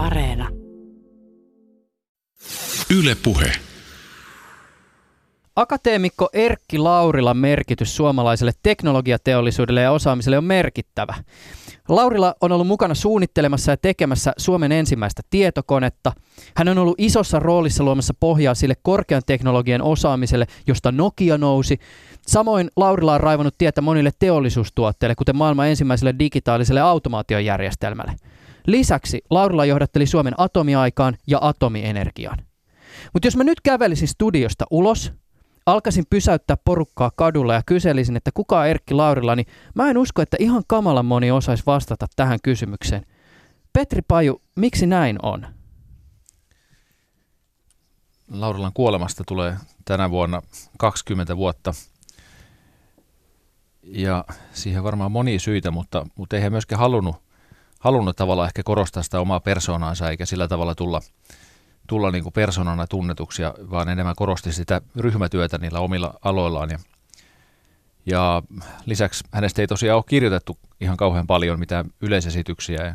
Areena. Yle Puhe. Akateemikko Erkki Laurilan merkitys suomalaiselle teknologiateollisuudelle ja osaamiselle on merkittävä. Laurila on ollut mukana suunnittelemassa ja tekemässä Suomen ensimmäistä tietokonetta. Hän on ollut isossa roolissa luomassa pohjaa sille korkean teknologian osaamiselle, josta Nokia nousi. Samoin Laurila on raivannut tietä monille teollisuustuotteille, kuten maailman ensimmäiselle digitaaliselle automaatiojärjestelmälle. Lisäksi Laurila johdatteli Suomen atomiaikaan ja atomienergiaan. Mutta jos mä nyt kävelisin studiosta ulos, alkaisin pysäyttää porukkaa kadulla ja kyselisin, että kuka on Erkki Laurila, niin mä en usko, että ihan kamalan moni osaisi vastata tähän kysymykseen. Petri Paju, miksi näin on? Laurilan kuolemasta tulee tänä vuonna 20 vuotta. Ja siihen varmaan moni syitä, mutta, mutta ei he myöskään halunnut, halunnut tavallaan ehkä korostaa sitä omaa persoonaansa eikä sillä tavalla tulla, tulla niin kuin persoonana tunnetuksia, vaan enemmän korosti sitä ryhmätyötä niillä omilla aloillaan. Ja, ja lisäksi hänestä ei tosiaan ole kirjoitettu ihan kauhean paljon mitään yleisesityksiä. Ja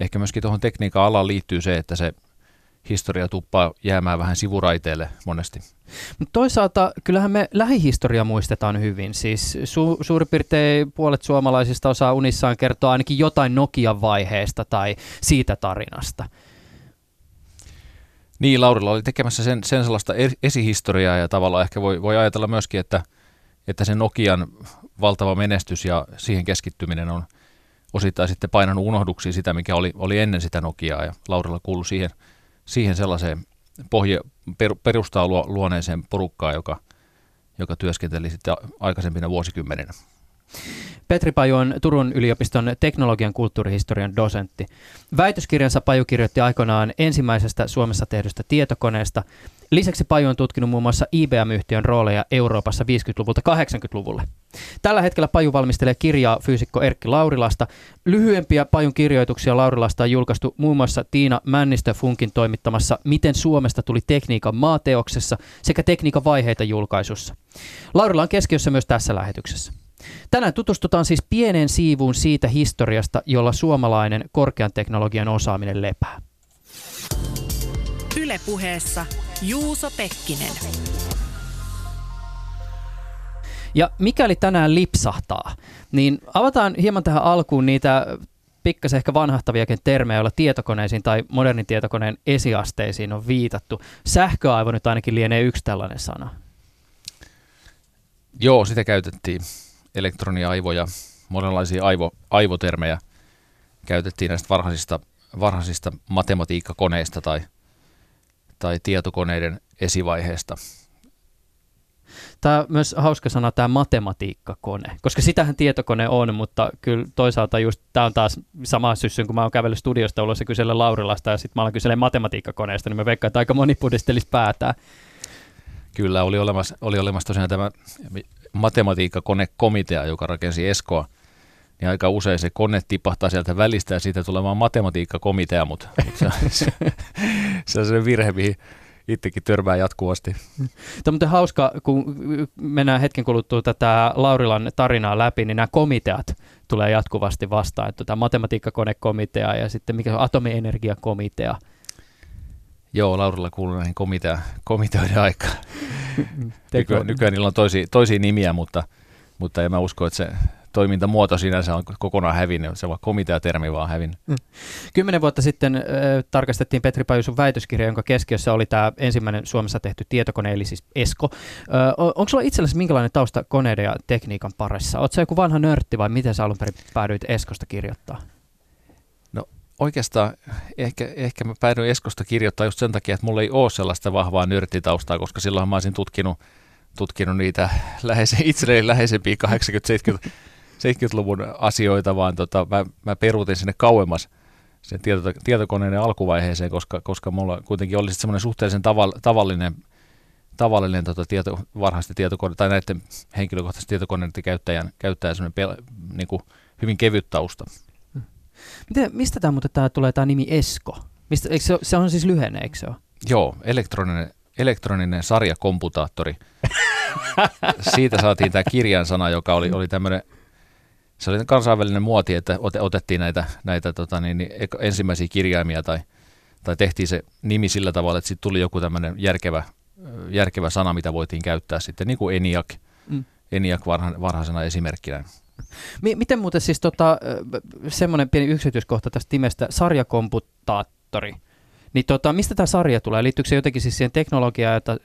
ehkä myöskin tuohon tekniikan alaan liittyy se, että se historia tuppaa jäämään vähän sivuraiteelle monesti. Mutta toisaalta kyllähän me lähihistoria muistetaan hyvin. Siis su- suurin piirtein puolet suomalaisista osaa unissaan kertoa ainakin jotain Nokian vaiheesta tai siitä tarinasta. Niin, Laurilla oli tekemässä sen, sen sellaista esihistoriaa ja tavallaan ehkä voi, voi ajatella myöskin, että, että se Nokian valtava menestys ja siihen keskittyminen on osittain sitten painanut unohduksiin sitä, mikä oli, oli ennen sitä Nokiaa ja Laurilla kuului siihen, siihen sellaiseen pohje, per, perustaa luoneeseen porukkaan, joka, joka työskenteli sitten aikaisempina vuosikymmeninä. Petri Paju on Turun yliopiston teknologian kulttuurihistorian dosentti. Väitöskirjansa Paju kirjoitti aikoinaan ensimmäisestä Suomessa tehdystä tietokoneesta. Lisäksi Paju on tutkinut muun muassa IBM-yhtiön rooleja Euroopassa 50-luvulta 80-luvulle. Tällä hetkellä Paju valmistelee kirjaa fyysikko Erkki Laurilasta. Lyhyempiä Pajun kirjoituksia Laurilasta on julkaistu muun muassa Tiina Männistö Funkin toimittamassa Miten Suomesta tuli tekniikan maateoksessa sekä tekniikan vaiheita julkaisussa. Laurila on keskiössä myös tässä lähetyksessä. Tänään tutustutaan siis pienen siivuun siitä historiasta, jolla suomalainen korkean teknologian osaaminen lepää. Ylepuheessa Juuso Pekkinen. Ja mikäli tänään lipsahtaa, niin avataan hieman tähän alkuun niitä pikkasen ehkä vanhahtaviakin termejä, joilla tietokoneisiin tai modernin tietokoneen esiasteisiin on viitattu. Sähköaivo nyt ainakin lienee yksi tällainen sana. Joo, sitä käytettiin elektroniaivoja, monenlaisia aivo, aivotermejä käytettiin näistä varhaisista, varhaisista matematiikkakoneista tai, tai tietokoneiden esivaiheesta. Tämä on myös hauska sana tämä matematiikkakone, koska sitähän tietokone on, mutta kyllä toisaalta just tämä on taas sama syssyn, kun mä oon kävellyt studiosta ulos ja kysellä Laurilasta ja sitten mä olen kyselemään matematiikkakoneesta, niin mä veikkaan, että aika moni pudistelisi päätään. Kyllä, oli olemassa, oli olemassa tosiaan tämä matematiikkakonekomitea, joka rakensi Eskoa, niin aika usein se kone tipahtaa sieltä välistä ja siitä tulee vaan matematiikkakomitea, mutta, mutta se, se, on se virhe, mihin itsekin törmää jatkuvasti. Tämä on hauska, kun mennään hetken kuluttua tätä Laurilan tarinaa läpi, niin nämä komiteat tulee jatkuvasti vastaan. Että tämä matematiikkakonekomitea ja sitten mikä on atomienergiakomitea. Joo, Laurilla kuuluu näihin komitea, komiteoiden aikaan. Nyky, nykyään niillä on toisia, toisia nimiä, mutta, mutta en mä usko, että se toimintamuoto sinänsä on kokonaan hävinnyt, se on komiteatermi vaan hävinnyt. Mm. Kymmenen vuotta sitten äh, tarkastettiin Petri Pajusun väitöskirja, jonka keskiössä oli tämä ensimmäinen Suomessa tehty tietokone, eli siis ESCO. Äh, onko sulla itsellesi minkälainen tausta koneiden ja tekniikan parissa? Oletko joku vanha nörtti vai miten sä alun perin päädyit ESCOsta kirjoittaa? Oikeastaan ehkä, ehkä mä päädyin Eskosta kirjoittaa just sen takia, että mulla ei ole sellaista vahvaa nörttitaustaa, koska silloin mä olisin tutkinut, tutkinut niitä läheise, itselleni läheisempiä 80-70-luvun asioita, vaan tota, mä, mä peruutin sinne kauemmas sen tieto, tietokoneiden alkuvaiheeseen, koska, koska mulla kuitenkin oli semmoinen suhteellisen tavall, tavallinen, tavallinen tota, tieto, varhaisten tietokone, tai näiden henkilökohtaisten tietokoneiden käyttäjän, käyttäjän semmoinen pel, niin kuin hyvin kevyt tausta. Miten, mistä tämä muuten tää tulee tämä nimi Esko? Mistä, eikö se, se on siis lyhenne, eikö se ole? Joo, elektroninen, elektroninen sarjakomputaattori. Siitä saatiin tämä kirjan sana, joka oli, oli tämmöinen, se oli kansainvälinen muoti, että otettiin näitä, näitä tota, niin, niin ensimmäisiä kirjaimia tai tai tehtiin se nimi sillä tavalla, että sitten tuli joku tämmöinen järkevä, järkevä sana, mitä voitiin käyttää sitten, niin kuin ENIAC, mm. ENIAC varha, varhaisena esimerkkinä. Miten muuten siis tota, semmoinen pieni yksityiskohta tästä nimestä, sarjakomputaattori, niin tota, mistä tämä sarja tulee? Liittyykö se jotenkin siis siihen teknologiaan, jota,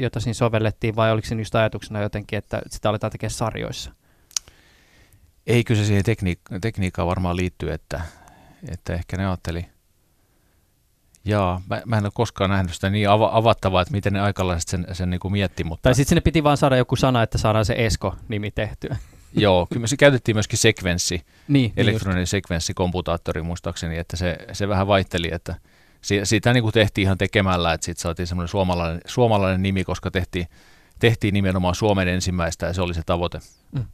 jota siinä sovellettiin, vai oliko se just ajatuksena jotenkin, että sitä aletaan tekemään sarjoissa? Ei, kyllä se siihen tekniik- tekniikkaan varmaan liittyy, että, että ehkä ne ajatteli, Jaa, mä, mä en ole koskaan nähnyt sitä niin av- avattavaa, että miten ne aikalaiset sen, sen niin kuin mietti. Mutta... Tai sitten sinne piti vaan saada joku sana, että saadaan se Esko-nimi tehtyä. Joo, kyllä me se käytettiin myöskin sekvenssi, niin, niin elektroninen just. sekvenssikomputaattori muistaakseni, että se, se vähän vaihteli, että siitä niin kuin tehtiin ihan tekemällä, että siitä saatiin semmoinen suomalainen, suomalainen nimi, koska tehtiin, tehtiin nimenomaan Suomen ensimmäistä ja se oli se tavoite. Mm.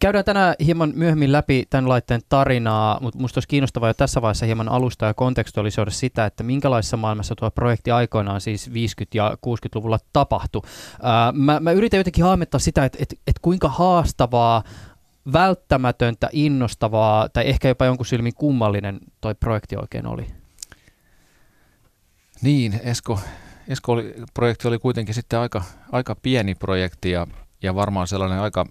Käydään tänään hieman myöhemmin läpi tämän laitteen tarinaa, mutta minusta olisi kiinnostavaa jo tässä vaiheessa hieman alusta ja kontekstualisoida sitä, että minkälaisessa maailmassa tuo projekti aikoinaan siis 50- ja 60-luvulla tapahtui. Mä, mä yritän jotenkin haamettaa sitä, että, että, että kuinka haastavaa välttämätöntä, innostavaa tai ehkä jopa jonkun silmin kummallinen toi projekti oikein oli. Niin, Esko, Esko oli, projekti oli kuitenkin sitten aika, aika pieni projekti ja, ja varmaan sellainen aika,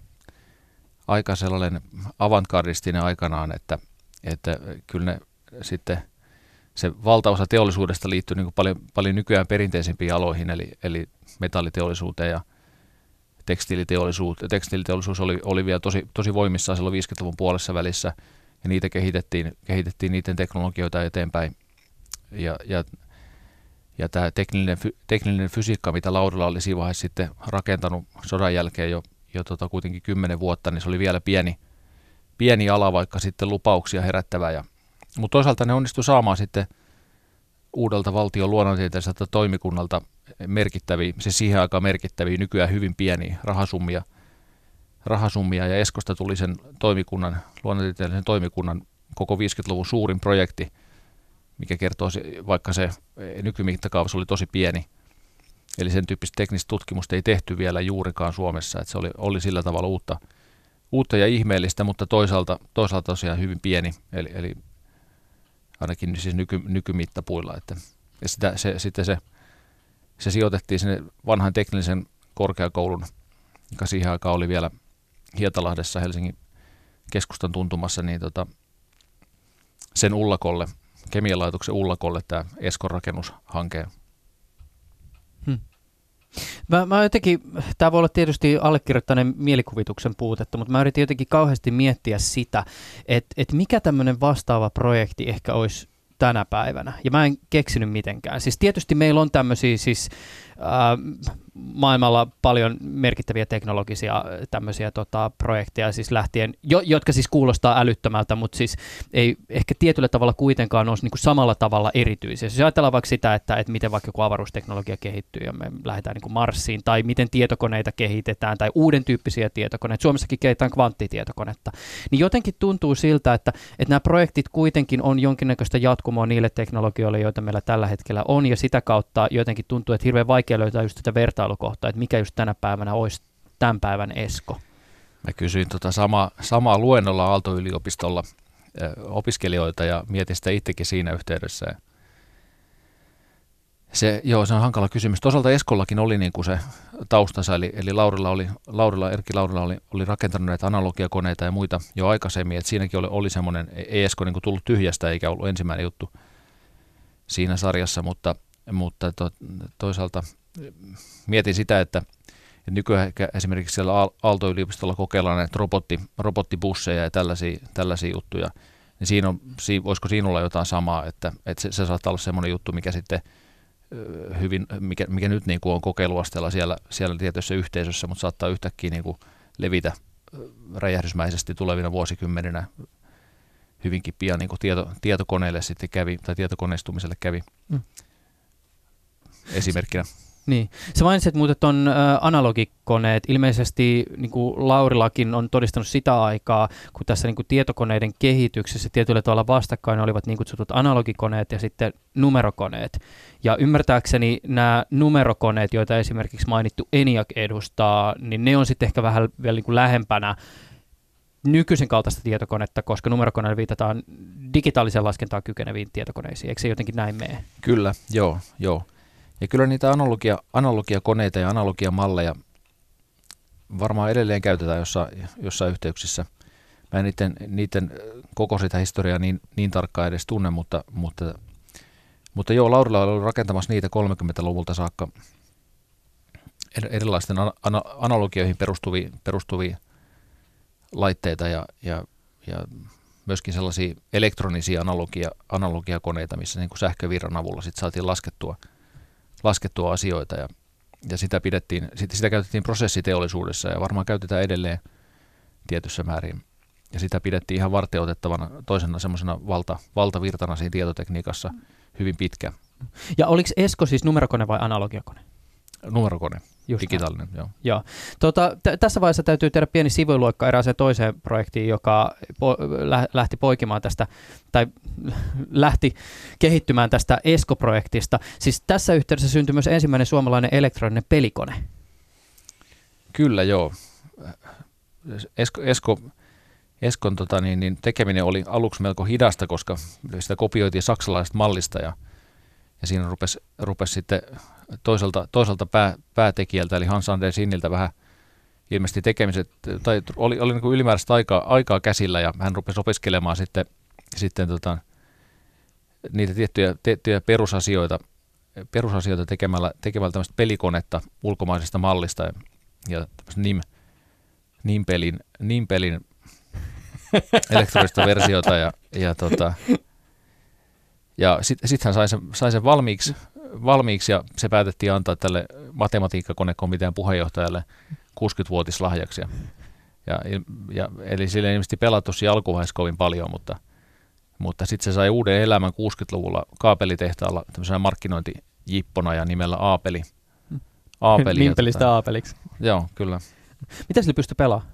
aika sellainen avantgardistinen aikanaan, että, että kyllä ne sitten se valtaosa teollisuudesta liittyy niin paljon, paljon nykyään perinteisempiin aloihin, eli, eli metalliteollisuuteen ja tekstiiliteollisuus. Tekstiiliteollisuus oli, oli vielä tosi, tosi voimissaan silloin 50-luvun puolessa välissä, ja niitä kehitettiin, kehitettiin niiden teknologioita eteenpäin. Ja, ja ja tämä tekninen, tekninen fysiikka, mitä Laurila oli siinä vaiheessa sitten rakentanut sodan jälkeen jo, jo tota kuitenkin kymmenen vuotta, niin se oli vielä pieni, pieni ala, vaikka sitten lupauksia herättävä. Ja, mutta toisaalta ne onnistui saamaan sitten uudelta valtion luonnontieteelliseltä toimikunnalta merkittäviä, se siihen aikaan merkittäviä, nykyään hyvin pieniä rahasummia, rahasummia ja Eskosta tuli sen toimikunnan, luonnontieteellisen toimikunnan koko 50-luvun suurin projekti – mikä kertoo, vaikka se eh, nykymittakaavassa oli tosi pieni. Eli sen tyyppistä teknistä tutkimusta ei tehty vielä juurikaan Suomessa, että se oli, oli sillä tavalla uutta, uutta ja ihmeellistä, mutta toisaalta, toisaalta tosiaan hyvin pieni, eli, eli ainakin siis nyky, nykymittapuilla. Että, ja sitä, se, sitten se, se sijoitettiin sinne vanhan teknillisen korkeakoulun, joka siihen aikaan oli vielä Hietalahdessa Helsingin keskustan tuntumassa, niin tota, sen ullakolle – kemialaitoksen Ullakolle tämä Eskon rakennushanke. Hmm. Mä, mä jotenkin, tämä voi olla tietysti allekirjoittaneen mielikuvituksen puutetta, mutta mä yritin jotenkin kauheasti miettiä sitä, että, että mikä tämmöinen vastaava projekti ehkä olisi tänä päivänä. Ja mä en keksinyt mitenkään. Siis tietysti meillä on tämmöisiä siis maailmalla paljon merkittäviä teknologisia tämmöisiä tota, projekteja, siis lähtien, jo, jotka siis kuulostaa älyttömältä, mutta siis ei ehkä tietyllä tavalla kuitenkaan olisi niin kuin samalla tavalla erityisiä. Siis ajatellaan vaikka sitä, että, että miten vaikka joku avaruusteknologia kehittyy ja me lähdetään niin kuin Marsiin, tai miten tietokoneita kehitetään, tai uuden tyyppisiä tietokoneita. Suomessakin kehitetään kvanttitietokonetta. Niin jotenkin tuntuu siltä, että, että nämä projektit kuitenkin on jonkinnäköistä jatkumoa niille teknologioille, joita meillä tällä hetkellä on, ja sitä kautta jotenkin tuntuu, että hirveän vaikea löytää just tätä verta vertailukohta, että mikä just tänä päivänä olisi tämän päivän Esko? Mä kysyin tota sama, samaa luennolla Aalto-yliopistolla opiskelijoilta ja mietin sitä itsekin siinä yhteydessä. Se, joo, se on hankala kysymys. Toisaalta Eskollakin oli niin kuin se taustansa, eli, eli Laurilla oli, Laurilla, Erkki Laurilla oli, oli rakentanut näitä analogiakoneita ja muita jo aikaisemmin, että siinäkin oli, oli semmoinen, ei Esko niin kuin tullut tyhjästä eikä ollut ensimmäinen juttu siinä sarjassa, mutta, mutta to, toisaalta mietin sitä, että, että nykyään esimerkiksi siellä Aalto-yliopistolla kokeillaan näitä robotti, robottibusseja ja tällaisia, tällaisia juttuja, niin siinä on, voisiko siinä olla jotain samaa, että, että se, se saattaa olla semmoinen juttu, mikä sitten hyvin, mikä, mikä nyt niin kuin on kokeiluasteella siellä, siellä tietyissä yhteisössä, mutta saattaa yhtäkkiä niin kuin levitä räjähdysmäisesti tulevina vuosikymmeninä. Hyvinkin pian niin kuin tieto, tietokoneelle sitten kävi, tai tietokoneistumiselle kävi. Mm. Esimerkkinä. Niin. Sä mainitsit muuten tuon analogikoneet. Ilmeisesti niin kuin Laurilakin on todistanut sitä aikaa, kun tässä niin kuin tietokoneiden kehityksessä tietyllä tavalla vastakkain olivat niin kutsutut analogikoneet ja sitten numerokoneet. Ja ymmärtääkseni nämä numerokoneet, joita esimerkiksi mainittu ENIAC edustaa, niin ne on sitten ehkä vähän vielä niin kuin lähempänä nykyisen kaltaista tietokonetta, koska numerokoneelle viitataan digitaalisen laskentaan kykeneviin tietokoneisiin. Eikö se jotenkin näin mene? Kyllä, joo, joo. Ja kyllä niitä analogia, analogiakoneita ja analogiamalleja varmaan edelleen käytetään jossain, jossain yhteyksissä. Mä en niiden, niiden koko sitä historiaa niin, niin tarkkaan edes tunne, mutta, mutta, mutta joo, Laurilla ollut rakentamassa niitä 30-luvulta saakka erilaisten analogioihin perustuvia, perustuvia laitteita ja, ja, ja myöskin sellaisia elektronisia analogia, analogiakoneita, missä niin kuin sähkövirran avulla sit saatiin laskettua, laskettua asioita ja, ja sitä, pidettiin, sitä, käytettiin prosessiteollisuudessa ja varmaan käytetään edelleen tietyssä määrin. Ja sitä pidettiin ihan varteutettavana toisena semmoisena valta, valtavirtana siinä tietotekniikassa hyvin pitkä. Ja oliko Esko siis numerokone vai analogiakone? Numerokone. Just Digitaalinen, näin. joo. joo. Tota, t- tässä vaiheessa täytyy tehdä pieni sivuiluokka erääseen toiseen projektiin, joka po- lä- lähti poikimaan tästä, tai lähti kehittymään tästä ESCO-projektista. Siis tässä yhteydessä syntyi myös ensimmäinen suomalainen elektroninen pelikone. Kyllä, joo. Esko, Esko, Eskon tota, niin, niin tekeminen oli aluksi melko hidasta, koska sitä kopioitiin saksalaisesta mallista ja, ja siinä rupesi, rupesi sitten toiselta, toiselta pää, päätekijältä, eli Hans Anders Sinniltä vähän ilmeisesti tekemiset, tai oli, oli niin ylimääräistä aikaa, aikaa käsillä, ja hän rupesi opiskelemaan sitten, sitten tota, niitä tiettyjä, tiettyjä perusasioita, perusasioita tekemällä, tekemällä tämmöistä pelikonetta ulkomaisesta mallista, ja, ja NIM, NIM-pelin, NIM-pelin elektronista versiota, ja, ja tota, ja sitten sit hän sai sen, sai sen valmiiksi, valmiiksi ja se päätettiin antaa tälle matematiikkakonekomitean puheenjohtajalle 60-vuotislahjaksi. Ja, ja, ja, eli sille ilmeisesti pelattu siinä alkuvaiheessa kovin paljon, mutta, mutta sitten se sai uuden elämän 60-luvulla kaapelitehtaalla tämmöisenä markkinointijippona ja nimellä Aapeli. Aapeli Nimpelistä tota, Aapeliksi. Joo, kyllä. Mitä sille pystyy pelaamaan?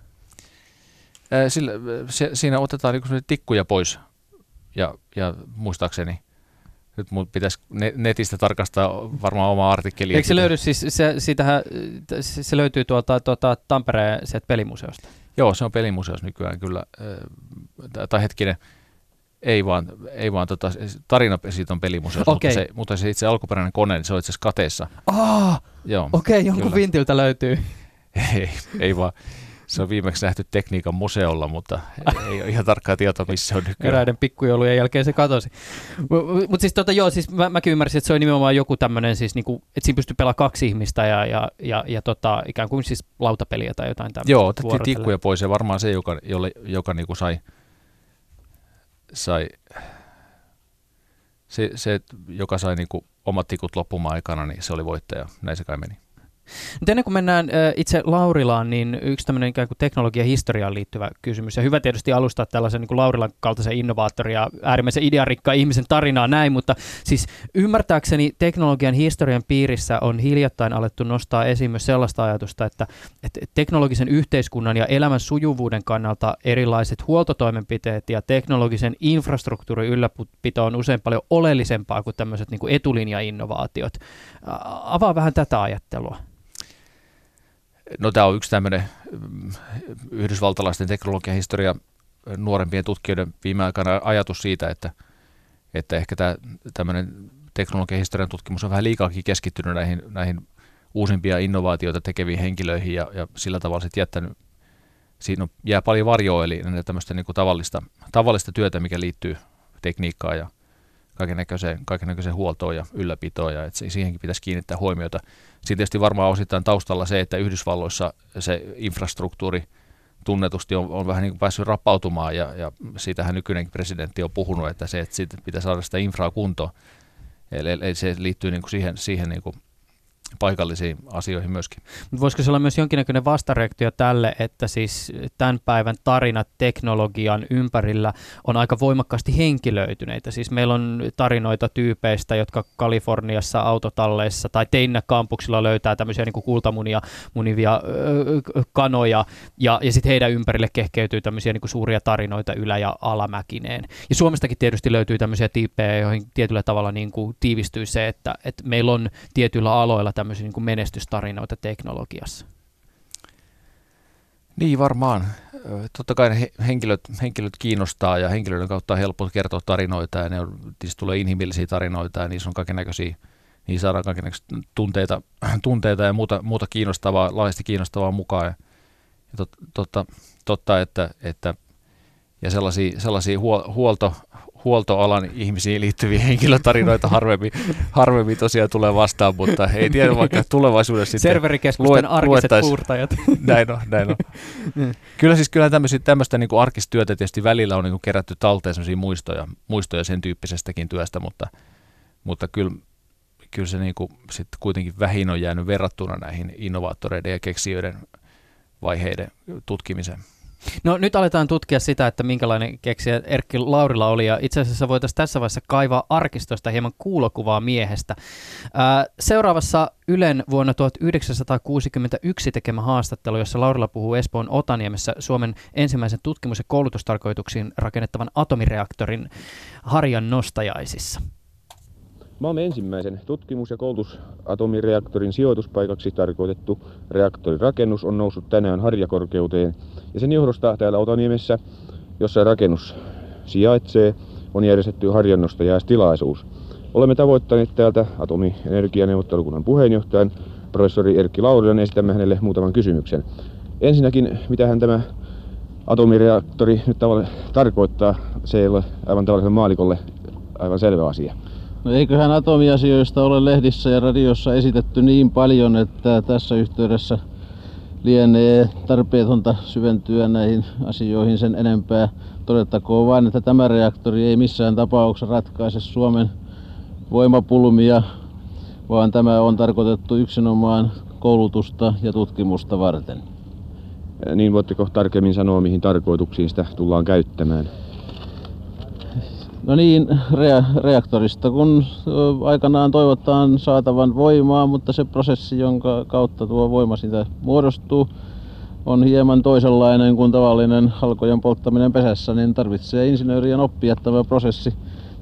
Sillä, se, siinä otetaan niin tikkuja pois ja, ja muistaakseni – nyt mun pitäisi netistä tarkastaa varmaan oma artikkeli. Eikö se löydy, siis se, siitähän, se löytyy tuolta, tuolta Tampereen sieltä pelimuseosta? Joo, se on pelimuseos nykyään kyllä. Tai hetkinen, ei vaan, ei vaan tota, tarina siitä on pelimuseos, okay. mutta, se, mutta se itse alkuperäinen kone, niin se on itse asiassa kateessa. Ah, Joo, okei, okay, jonkun kyllä. vintiltä löytyy. ei, ei vaan. Se on viimeksi nähty tekniikan museolla, mutta ei ole ihan tarkkaa tietoa, missä se on nykyään. Eräiden pikkujoulujen jälkeen se katosi. Mutta siis, tota, joo, siis mä, mäkin ymmärsin, että se on nimenomaan joku tämmöinen, siis niinku, että siinä pystyy pelaamaan kaksi ihmistä ja, ja, ja, ja tota, ikään kuin siis lautapeliä tai jotain tämmöistä. Joo, otettiin tikkuja pois ja varmaan se, joka, jolle, joka niinku sai, sai se, se, joka sai niinku omat tikut loppumaan aikana, niin se oli voittaja. Näin se kai meni. Nyt ennen kuin mennään itse Laurilaan, niin yksi tämmöinen ikään kuin teknologia-historiaan liittyvä kysymys. Ja hyvä tietysti alustaa tällaisen niin kuin Laurilan kaltaisen innovaattorin ja äärimmäisen idearikkaan ihmisen tarinaa näin, mutta siis ymmärtääkseni teknologian historian piirissä on hiljattain alettu nostaa esiin myös sellaista ajatusta, että, että teknologisen yhteiskunnan ja elämän sujuvuuden kannalta erilaiset huoltotoimenpiteet ja teknologisen infrastruktuurin ylläpito on usein paljon oleellisempaa kuin tämmöiset niin kuin etulinja-innovaatiot. Avaa vähän tätä ajattelua. No tämä on yksi tämmöinen mm, yhdysvaltalaisten teknologiahistoria nuorempien tutkijoiden viime aikana ajatus siitä, että, että ehkä tämä tämmöinen teknologiahistorian tutkimus on vähän liikaakin keskittynyt näihin, näihin uusimpia innovaatioita tekeviin henkilöihin ja, ja sillä tavalla sitten jättänyt, siinä on, jää paljon varjoa, eli tämmöistä niin kuin tavallista, tavallista työtä, mikä liittyy tekniikkaan ja kaikennäköiseen, kaikennäköiseen huoltoon ja ylläpitoon, ja että siihenkin pitäisi kiinnittää huomiota. Siinä tietysti varmaan osittain taustalla se, että Yhdysvalloissa se infrastruktuuri tunnetusti on, on vähän niin kuin päässyt rapautumaan, ja, ja siitähän nykyinenkin presidentti on puhunut, että se, että siitä pitää saada sitä infraa kuntoon. Eli, eli se liittyy niin kuin siihen, siihen niin kuin paikallisiin asioihin myöskin. Voisiko se olla myös jonkinnäköinen vastareaktio tälle, että siis tämän päivän tarinat teknologian ympärillä on aika voimakkaasti henkilöityneitä. Siis meillä on tarinoita tyypeistä, jotka Kaliforniassa autotalleissa tai Teinnä kampuksilla löytää tämmöisiä niin kultamunia munivia öö, kanoja ja, ja sitten heidän ympärille kehkeytyy tämmöisiä niin suuria tarinoita ylä- ja alamäkineen. Ja Suomestakin tietysti löytyy tämmöisiä tyyppejä, joihin tietyllä tavalla niin kuin tiivistyy se, että, että meillä on tietyillä aloilla tämmöisiä niin kuin menestystarinoita teknologiassa? Niin varmaan. totta kai henkilöt, henkilöt kiinnostaa ja henkilöiden kautta on helppo kertoa tarinoita ja ne on, tietysti tulee inhimillisiä tarinoita ja niissä on kaikenlaisia niin saadaan kaikenlaisia tunteita, tunteita ja muuta, muuta kiinnostavaa, laajasti kiinnostavaa mukaan. Ja, ja tot, totta, totta, että, että ja sellaisia, sellaisia huolto, huoltoalan ihmisiin liittyviä henkilötarinoita harvemmin, harvemmin tosiaan tulee vastaan, mutta ei tiedä vaikka tulevaisuudessa sitten Serverikeskusten luet, arkiset puurtajat. Näin on, näin on. Kyllä siis kyllä tämmöistä niin arkistyötä tietysti välillä on niin kuin kerätty talteen sellaisia muistoja, muistoja sen tyyppisestäkin työstä, mutta, mutta kyllä, kyllä se niin kuin sit kuitenkin vähin on jäänyt verrattuna näihin innovaattoreiden ja keksijöiden vaiheiden tutkimiseen. No nyt aletaan tutkia sitä, että minkälainen keksijä Erkki Laurila oli, ja itse asiassa voitaisiin tässä vaiheessa kaivaa arkistosta hieman kuulokuvaa miehestä. Ää, seuraavassa Ylen vuonna 1961 tekemä haastattelu, jossa Laurila puhuu Espoon Otaniemessä Suomen ensimmäisen tutkimus- ja koulutustarkoituksiin rakennettavan atomireaktorin harjan nostajaisissa. Maamme ensimmäisen tutkimus- ja koulutusatomireaktorin sijoituspaikaksi tarkoitettu reaktorirakennus on noussut tänään harjakorkeuteen ja sen johdosta täällä Otaniemessä, jossa rakennus sijaitsee, on järjestetty harjannostajaistilaisuus. Olemme tavoittaneet täältä atomienergianeuvottelukunnan puheenjohtajan professori Erkki Laurilan esitämme hänelle muutaman kysymyksen. Ensinnäkin, mitä hän tämä atomireaktori nyt tavallaan tarkoittaa, se ei ole aivan tavalliselle maalikolle aivan selvä asia. No eiköhän atomiasioista ole lehdissä ja radiossa esitetty niin paljon, että tässä yhteydessä lienee tarpeetonta syventyä näihin asioihin sen enempää. Todettakoon vain, että tämä reaktori ei missään tapauksessa ratkaise Suomen voimapulmia, vaan tämä on tarkoitettu yksinomaan koulutusta ja tutkimusta varten. Niin voitteko tarkemmin sanoa, mihin tarkoituksiin sitä tullaan käyttämään? No niin, rea- reaktorista kun aikanaan toivotaan saatavan voimaa, mutta se prosessi, jonka kautta tuo voima sitä muodostuu, on hieman toisenlainen kuin tavallinen halkojen polttaminen pesässä, niin tarvitsee insinöörien oppia tämä prosessi.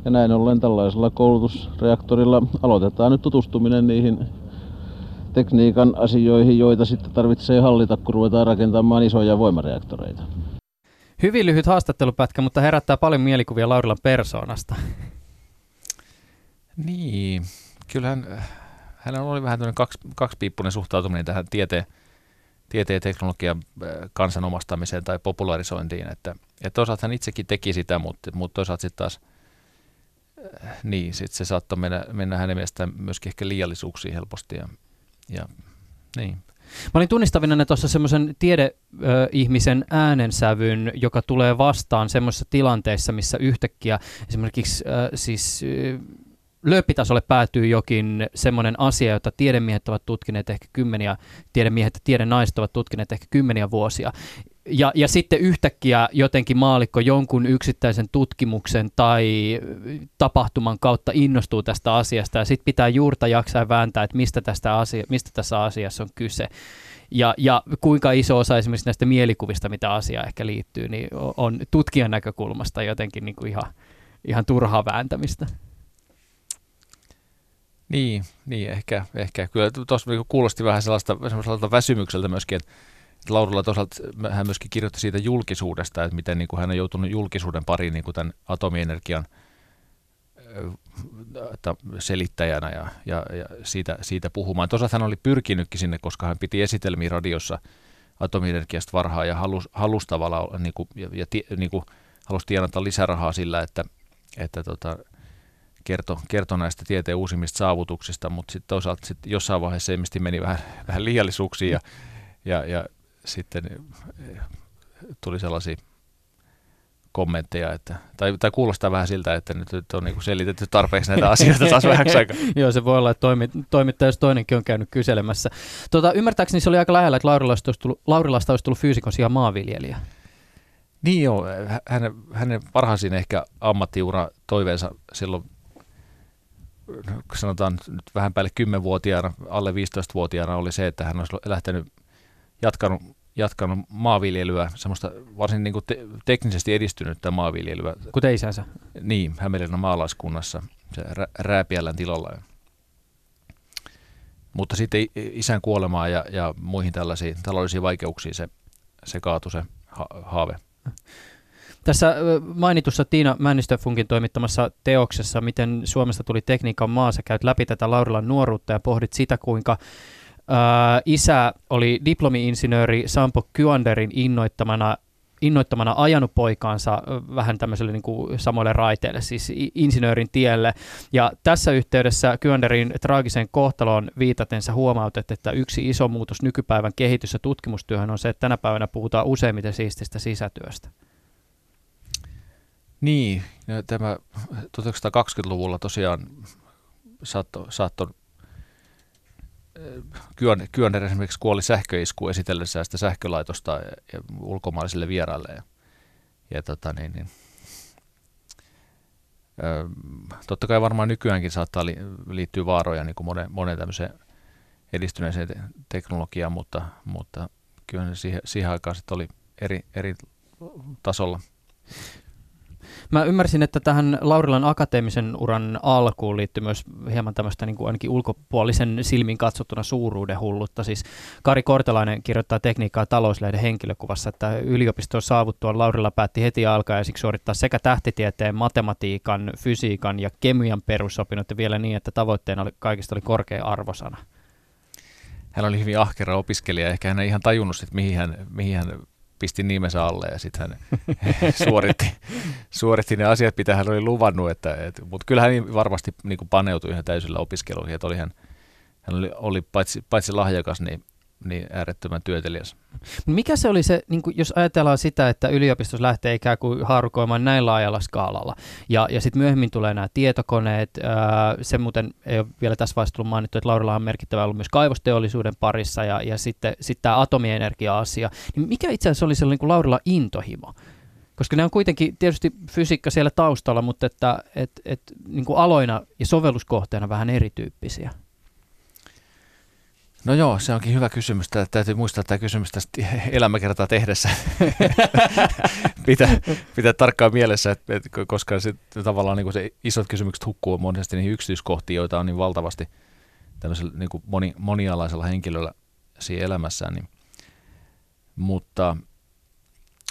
Ja näin ollen tällaisella koulutusreaktorilla aloitetaan nyt tutustuminen niihin tekniikan asioihin, joita sitten tarvitsee hallita, kun ruvetaan rakentamaan isoja voimareaktoreita. Hyvin lyhyt haastattelupätkä, mutta herättää paljon mielikuvia Laurilan persoonasta. Niin, kyllähän hänellä oli vähän tämmöinen kaksi, kaksipiippunen suhtautuminen tähän tieteen, tieteen ja teknologian äh, kansanomastamiseen tai popularisointiin. Että, että toisaalta hän itsekin teki sitä, mutta, mutta toisaalta sitten taas äh, niin, sit se saattoi mennä, mennä hänen mielestään myöskin ehkä liiallisuuksiin helposti. Ja, ja niin, Mä olin tunnistavina tuossa semmoisen tiedeihmisen äänensävyn, joka tulee vastaan semmoisissa tilanteissa, missä yhtäkkiä esimerkiksi äh, siis lööppitasolle päätyy jokin semmoinen asia, jota tiedemiehet ovat tutkineet ehkä kymmeniä, tiedemiehet ja tiedenaiset ovat tutkineet ehkä kymmeniä vuosia. Ja, ja sitten yhtäkkiä jotenkin maalikko jonkun yksittäisen tutkimuksen tai tapahtuman kautta innostuu tästä asiasta ja sitten pitää juurta jaksaa vääntää, että mistä, tästä asia, mistä tässä asiassa on kyse. Ja, ja kuinka iso osa esimerkiksi näistä mielikuvista, mitä asiaan ehkä liittyy, niin on tutkijan näkökulmasta jotenkin niin kuin ihan, ihan turhaa vääntämistä. Niin, niin ehkä, ehkä. Kyllä tuossa kuulosti vähän sellaista, sellaista väsymykseltä myöskin, että Laurilla toisaalta hän myöskin kirjoitti siitä julkisuudesta, että miten niin kuin hän on joutunut julkisuuden pariin niin kuin tämän atomienergian selittäjänä ja, ja, ja siitä, siitä puhumaan. Toisaalta hän oli pyrkinytkin sinne, koska hän piti esitelmiä radiossa atomienergiasta varhaan ja halus, halusi tavallaan niin kuin, ja, ja niin kuin, halusi tienata lisärahaa sillä, että, että tota, kertoi kerto näistä tieteen uusimmista saavutuksista, mutta sitten toisaalta sit jossain vaiheessa ilmeisesti meni vähän, vähän liiallisuuksiin ja, ja, ja sitten eh, tuli sellaisia kommentteja, että, tai, tai kuulostaa vähän siltä, että nyt on niin selitetty tarpeeksi näitä asioita taas vähäksi aikaa. Joo, se voi olla, että toimi, toimittaja, jos toinenkin on käynyt kyselemässä. Tota, ymmärtääkseni se oli aika lähellä, että Laurilasta olisi tullut, Laurilasta olisi tullut fyysikon sijaan maanviljelijä. Niin joo, hänen, hänen parhaisin ehkä ammattiura toiveensa silloin sanotaan nyt vähän päälle 10-vuotiaana, alle 15-vuotiaana oli se, että hän olisi lähtenyt jatkanut, jatkanut maanviljelyä, semmoista varsin niin kuin te- teknisesti edistynyttä maanviljelyä. Kuten isänsä? Niin, Hämeenlinnan maalaiskunnassa, se rä- Rääpiällän tilalla. Mutta sitten isän kuolemaa ja, ja muihin tällaisiin taloudellisiin vaikeuksiin se, se kaatui se ha- haave. Tässä mainitussa Tiina Männistöfunkin toimittamassa teoksessa, miten Suomesta tuli tekniikan maa, sä käyt läpi tätä Laurilan nuoruutta ja pohdit sitä, kuinka ää, isä oli diplomi-insinööri Sampo Kyanderin innoittamana innoittamana ajanut poikaansa vähän tämmöiselle niin kuin samoille raiteille, siis insinöörin tielle. Ja tässä yhteydessä Kyanderin traagiseen kohtaloon viitaten sä huomautet, että yksi iso muutos nykypäivän kehitys- ja tutkimustyöhön on se, että tänä päivänä puhutaan useimmiten siististä sisätyöstä. Niin, ja tämä 1920-luvulla tosiaan saattoi saatto, Kyöner esimerkiksi kuoli sähköisku esitellessään sitä sähkölaitosta ulkomaalaisille vieraille. Ja, ja tota niin, niin, totta kai varmaan nykyäänkin saattaa li, liittyä vaaroja niin kuin monen, monen tämmöiseen edistyneeseen te- teknologiaan, mutta, mutta kyllä siihen, siihen aikaan sitten oli eri, eri tasolla. Mä ymmärsin, että tähän Laurilan akateemisen uran alkuun liittyy myös hieman tämmöistä niin kuin ainakin ulkopuolisen silmin katsottuna suuruuden hullutta. Siis Kari Kortelainen kirjoittaa tekniikkaa talouslehden henkilökuvassa, että yliopiston saavuttua Laurilla päätti heti alkajaisiksi suorittaa sekä tähtitieteen, matematiikan, fysiikan ja kemian perusopinnot ja vielä niin, että tavoitteena oli, kaikista oli korkea arvosana. Hän oli hyvin ahkera opiskelija, ehkä hän ei ihan tajunnut, että mihin hän, mihin hän pisti nimensä alle ja sitten hän suoritti, suoritti ne asiat, mitä hän oli luvannut. Että, et, mutta kyllä hän varmasti niin kuin paneutui ihan täysillä opiskeluihin. Että oli hän, hän oli, oli paitsi, paitsi lahjakas, niin niin äärettömän työtelijäs. Mikä se oli se, niin kuin jos ajatellaan sitä, että yliopistossa lähtee ikään kuin haarukoimaan näin laajalla skaalalla, ja, ja sitten myöhemmin tulee nämä tietokoneet, ää, se muuten ei ole vielä tässä vaiheessa tullut mainittu, että Laurilla on merkittävä ollut myös kaivosteollisuuden parissa, ja, ja sitten sit tämä atomienergia-asia, niin mikä itse asiassa oli sellainen niin kuin Laurilla intohimo? Koska ne on kuitenkin tietysti fysiikka siellä taustalla, mutta että et, et, niin kuin aloina ja sovelluskohteena vähän erityyppisiä. No joo, se onkin hyvä kysymys. Tää, täytyy muistaa tämä kysymys tästä elämäkertaa tehdessä. pitää, pitää tarkkaan mielessä, että, että koska se, tavallaan niin se isot kysymykset hukkuu monesti niihin yksityiskohtiin, joita on niin valtavasti tämmöisellä niin moni, monialaisella henkilöllä siinä elämässään. Niin. Mutta,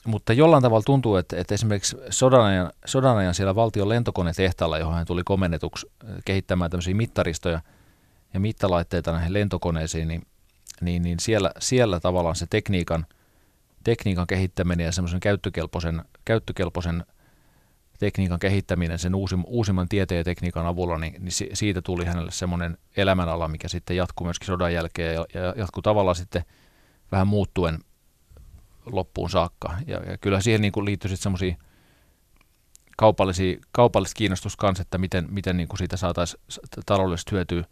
mutta jollain tavalla tuntuu, että, että esimerkiksi sodan ajan siellä valtion lentokonetehtaalla, johon hän tuli komennetuksi kehittämään tämmöisiä mittaristoja – ja mittalaitteita näihin lentokoneisiin, niin, niin, niin siellä, siellä tavallaan se tekniikan, tekniikan kehittäminen ja semmoisen käyttökelpoisen, käyttökelpoisen tekniikan kehittäminen sen uusim, uusimman tieteen ja tekniikan avulla, niin, niin siitä tuli hänelle semmoinen elämänala, mikä sitten jatkuu myöskin sodan jälkeen ja, ja jatkuu tavallaan sitten vähän muuttuen loppuun saakka. Ja, ja kyllä siihen niin liittyy sitten semmoisia kaupallisia, kaupallista kiinnostus kanssa, että miten, miten niin kuin siitä saataisiin taloudellisesti hyötyä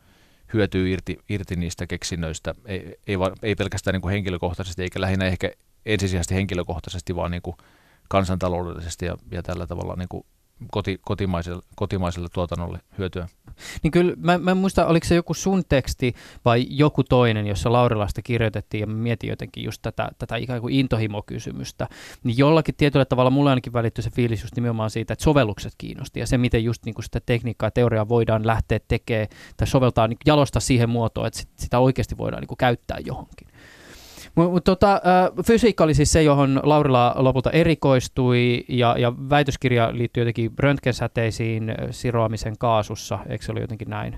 hyötyy irti, irti niistä keksinnöistä, ei, ei, ei pelkästään niin kuin henkilökohtaisesti, eikä lähinnä ehkä ensisijaisesti henkilökohtaisesti, vaan niin kuin kansantaloudellisesti ja, ja tällä tavalla niin kuin koti, kotimaiselle, kotimaiselle tuotannolle hyötyä. Niin kyllä, mä, mä en muista, oliko se joku sun teksti vai joku toinen, jossa Laurilasta kirjoitettiin ja mietin jotenkin just tätä, tätä ikään kuin intohimokysymystä, niin jollakin tietyllä tavalla mulle ainakin välittyi se fiilis just nimenomaan siitä, että sovellukset kiinnosti ja se, miten just niin kuin sitä tekniikkaa ja teoriaa voidaan lähteä tekemään tai soveltaa, niin jalosta siihen muotoon, että sitä oikeasti voidaan niin kuin käyttää johonkin. Mutta tota, fysiikka oli siis se, johon Laurila lopulta erikoistui, ja, ja väitöskirja liittyy jotenkin röntgensäteisiin siroamisen kaasussa, eikö se ole jotenkin näin?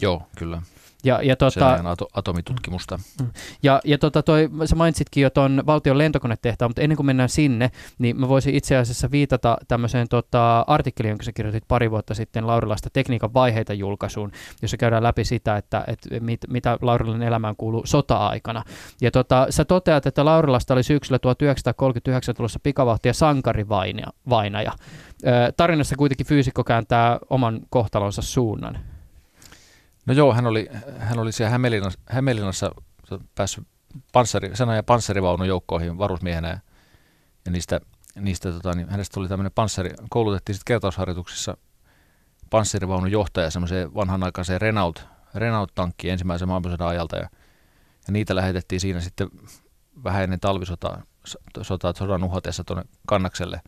Joo, kyllä. Ja, ja tota, se ato, atomitutkimusta. Mm. Ja, ja tota toi, sä mainitsitkin jo tuon valtion lentokonetehtaan, mutta ennen kuin mennään sinne, niin mä voisin itse asiassa viitata tämmöiseen tota, artikkeliin, jonka sä kirjoitit pari vuotta sitten Laurilasta tekniikan vaiheita julkaisuun, jossa käydään läpi sitä, että, että mit, mitä Laurilan elämään kuuluu sota-aikana. Ja tota, sä toteat, että Laurilasta oli syksyllä 1939 tulossa pikavauhtia sankarivainaja. Tarinassa kuitenkin fyysikko kääntää oman kohtalonsa suunnan. No joo, hän oli, hän oli siellä Hämeenlinnassa, Hämeenlinnassa päässyt panssari, sana- ja panssarivaunujoukkoihin varusmiehenä. Ja, niistä, niistä tota, niin hänestä tuli tämmöinen panssari, koulutettiin sitten kertausharjoituksissa panssarivaunun johtaja semmoiseen vanhanaikaiseen Renault, Renault-tankkiin ensimmäisen maailmansodan ajalta. Ja, ja niitä lähetettiin siinä sitten vähän ennen talvisotaa sotaa, sodan uhatessa tuonne kannakselle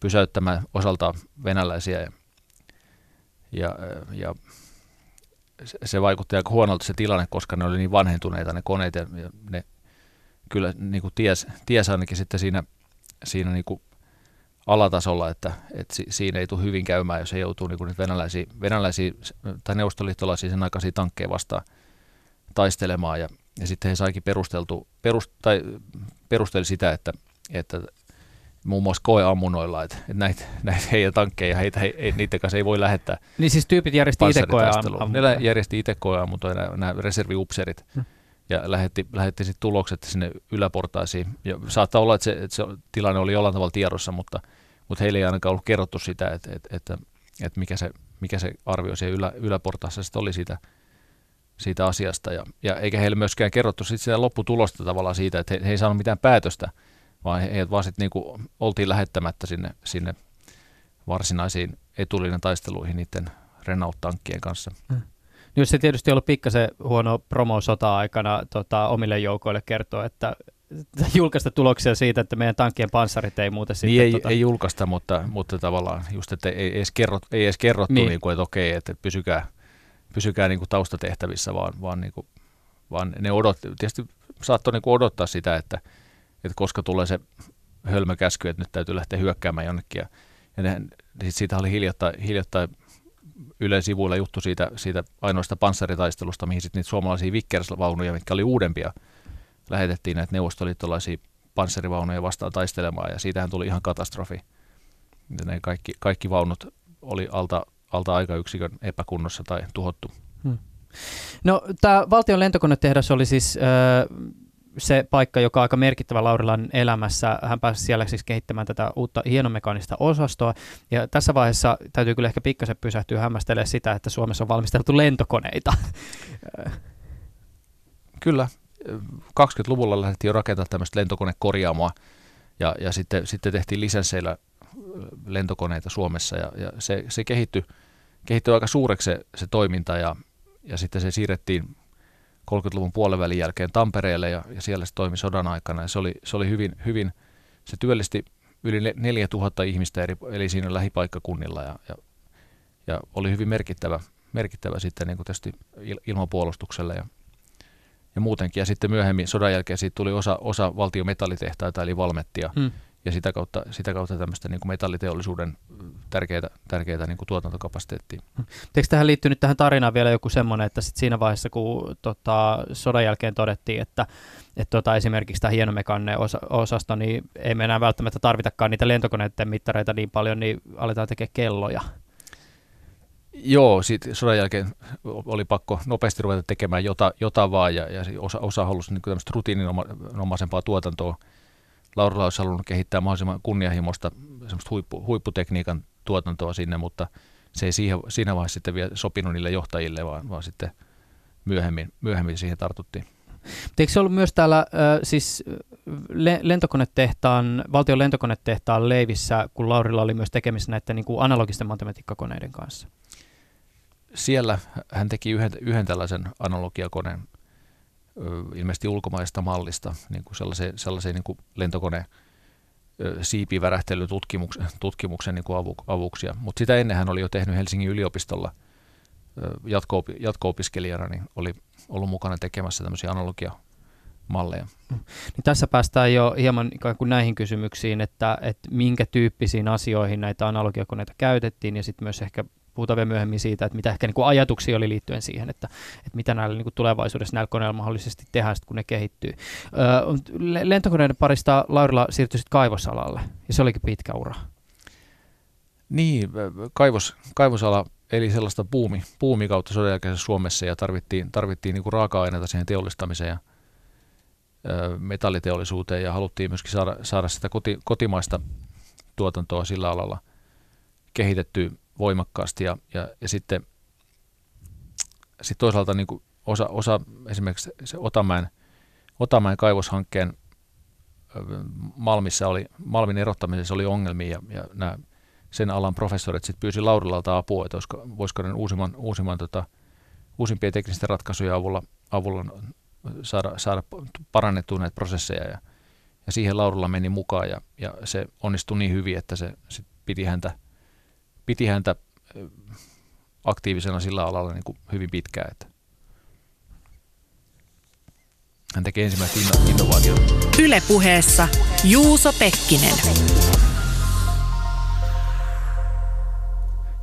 pysäyttämään osaltaan venäläisiä. Ja, ja, ja se vaikutti aika huonolta se tilanne, koska ne oli niin vanhentuneita ne koneet ja, ne kyllä niin kuin ties, ties ainakin sitten siinä siinä niin kuin alatasolla, että, että si, siinä ei tule hyvin käymään, jos he joutuu niin nyt venäläisiä, venäläisiä tai neuvostoliittolaisia sen aikaisia tankkeja vastaan taistelemaan. Ja, ja sitten he saikin perusteltu, perust, tai perusteli sitä, että, että muun muassa koeammunoilla, että, että näitä, näitä heidän tankkeja, heitä, he, he, niiden kanssa ei voi lähettää. Niin siis tyypit järjesti itse koeammuntoja. Ne järjesti itse koeammuntoja, nämä, nämä reserviupserit. Hmm ja lähetti, lähetti sitten tulokset sinne yläportaisiin. Ja saattaa olla, että se, että se tilanne oli jollain tavalla tiedossa, mutta, mutta heille ei ainakaan ollut kerrottu sitä, että, että, että, että mikä, se, mikä se arvio siellä ylä, yläportaassa sitten oli siitä, siitä asiasta. Ja, ja eikä heille myöskään kerrottu sit sitä lopputulosta tavallaan siitä, että he, he ei saanut mitään päätöstä, vaan he, he vaan sitten niinku oltiin lähettämättä sinne, sinne varsinaisiin etulinjan taisteluihin niiden Renault-tankkien kanssa. Hmm. Jos se tietysti ollut pikkasen huono promo sota-aikana tota, omille joukoille kertoa, että julkaista tuloksia siitä, että meidän tankkien panssarit ei muuta sitten... Niin ei, tota... ei julkaista, mutta, mutta tavallaan just, että ei edes, kerrot, ei edes kerrottu, niin. Niin kuin, että okei, että pysykää, pysykää niin kuin taustatehtävissä, vaan, vaan, niin kuin, vaan ne odot, tietysti saattoi niin kuin odottaa sitä, että, että koska tulee se hölmökäsky, että nyt täytyy lähteä hyökkäämään jonnekin. Ja, ja ne, siitä oli hiljattain, hiljattain Ylen sivuilla juttu siitä, siitä ainoasta panssaritaistelusta, mihin sitten niitä suomalaisia Vickers-vaunuja, mitkä oli uudempia, lähetettiin näitä neuvostoliittolaisia panssarivaunuja vastaan taistelemaan, ja siitähän tuli ihan katastrofi. Ja ne kaikki, kaikki vaunut oli alta, alta aikayksikön epäkunnossa tai tuhottu. Hmm. No tämä valtion lentokonetehdas oli siis äh, se paikka, joka on aika merkittävä Laurilan elämässä. Hän pääsi siellä siis kehittämään tätä uutta hienomekaanista osastoa. Ja tässä vaiheessa täytyy kyllä ehkä pikkasen pysähtyä hämmästelemään sitä, että Suomessa on valmisteltu lentokoneita. Kyllä. 20-luvulla lähdettiin jo rakentamaan tämmöistä lentokonekorjaamoa ja, ja sitten, sitten tehtiin lisensseillä lentokoneita Suomessa ja, ja se, se kehittyi, kehittyi aika suureksi se, se toiminta ja, ja sitten se siirrettiin 30-luvun puolivälin jälkeen Tampereelle ja, ja siellä se toimi sodan aikana. Ja se oli, se oli hyvin, hyvin, se työllisti yli 4000 ihmistä eri, eli siinä lähipaikkakunnilla ja, ja, ja oli hyvin merkittävä, merkittävä sitten niin tietysti ilmapuolustukselle ja, ja muutenkin. Ja sitten myöhemmin sodan jälkeen siitä tuli osa, osa valtion metallitehtaita eli Valmettia. Hmm ja sitä kautta, sitä kautta tämmöistä niin kuin metalliteollisuuden tärkeitä, tärkeitä niin kuin tuotantokapasiteettia. Eikö tähän liittynyt tähän tarinaan vielä joku semmoinen, että sit siinä vaiheessa, kun tota, sodan jälkeen todettiin, että, että tota, esimerkiksi tämä hienomekanne osa, osasto, niin ei me enää välttämättä tarvitakaan niitä lentokoneiden mittareita niin paljon, niin aletaan tekemään kelloja. Joo, sitten sodan jälkeen oli pakko nopeasti ruveta tekemään jota, jota vaan, ja, ja osa, osa halusi niin tämmöistä rutiininomaisempaa tuotantoa, Laurila olisi halunnut kehittää mahdollisimman kunnianhimoista huippu, huipputekniikan tuotantoa sinne, mutta se ei siihen, siinä vaiheessa sitten vielä sopinut niille johtajille, vaan, vaan sitten myöhemmin, myöhemmin siihen tartuttiin. Eikö se ollut myös täällä siis lentokonetehtaan, valtion lentokonetehtaan leivissä, kun Laurilla oli myös tekemisissä näiden niin kuin analogisten matematiikkakoneiden kanssa? Siellä hän teki yhden, yhden tällaisen analogiakoneen ilmeisesti ulkomaista mallista, niin kuin sellaiseen, sellaiseen niin kuin lentokone siipivärähtelytutkimuksen tutkimuksen niin kuin avuksia. Mutta sitä ennen hän oli jo tehnyt Helsingin yliopistolla jatko, jatko-opiskelijana, niin oli ollut mukana tekemässä tämmöisiä analogia malleja. Niin tässä päästään jo hieman kuin näihin kysymyksiin, että, että minkä tyyppisiin asioihin näitä analogiakoneita käytettiin ja sitten myös ehkä puhutaan vielä myöhemmin siitä, että mitä ehkä niin kuin ajatuksia oli liittyen siihen, että, että mitä näillä niin kuin tulevaisuudessa näillä koneilla mahdollisesti tehdään, kun ne kehittyy. Öö, lentokoneiden parista Laurilla siirtyi sitten kaivosalalle, ja se olikin pitkä ura. Niin, kaivos, kaivosala eli sellaista puumi, puumi kautta sodan Suomessa, ja tarvittiin, tarvittiin niin kuin raaka-aineita siihen teollistamiseen ja metalliteollisuuteen, ja haluttiin myöskin saada, saada sitä koti, kotimaista tuotantoa sillä alalla kehitettyä voimakkaasti ja, ja, ja sitten sit toisaalta niin kuin osa, osa esimerkiksi se Otamäen, Otamäen kaivoshankkeen Malmissa oli, Malmin erottamisessa oli ongelmia ja, ja nämä sen alan professorit sitten pyysi Laurilalta apua, että olisiko, voisiko ne uusimman, uusimman tota, uusimpien teknisten ratkaisujen avulla, avulla saada, saada parannettua näitä prosesseja ja, ja siihen Laurilla meni mukaan ja, ja se onnistui niin hyvin, että se sit piti häntä – piti häntä aktiivisena sillä alalla niin kuin hyvin pitkään. Että hän tekee ensimmäistä inno- innovaatiota. Ylepuheessa Juuso Pekkinen.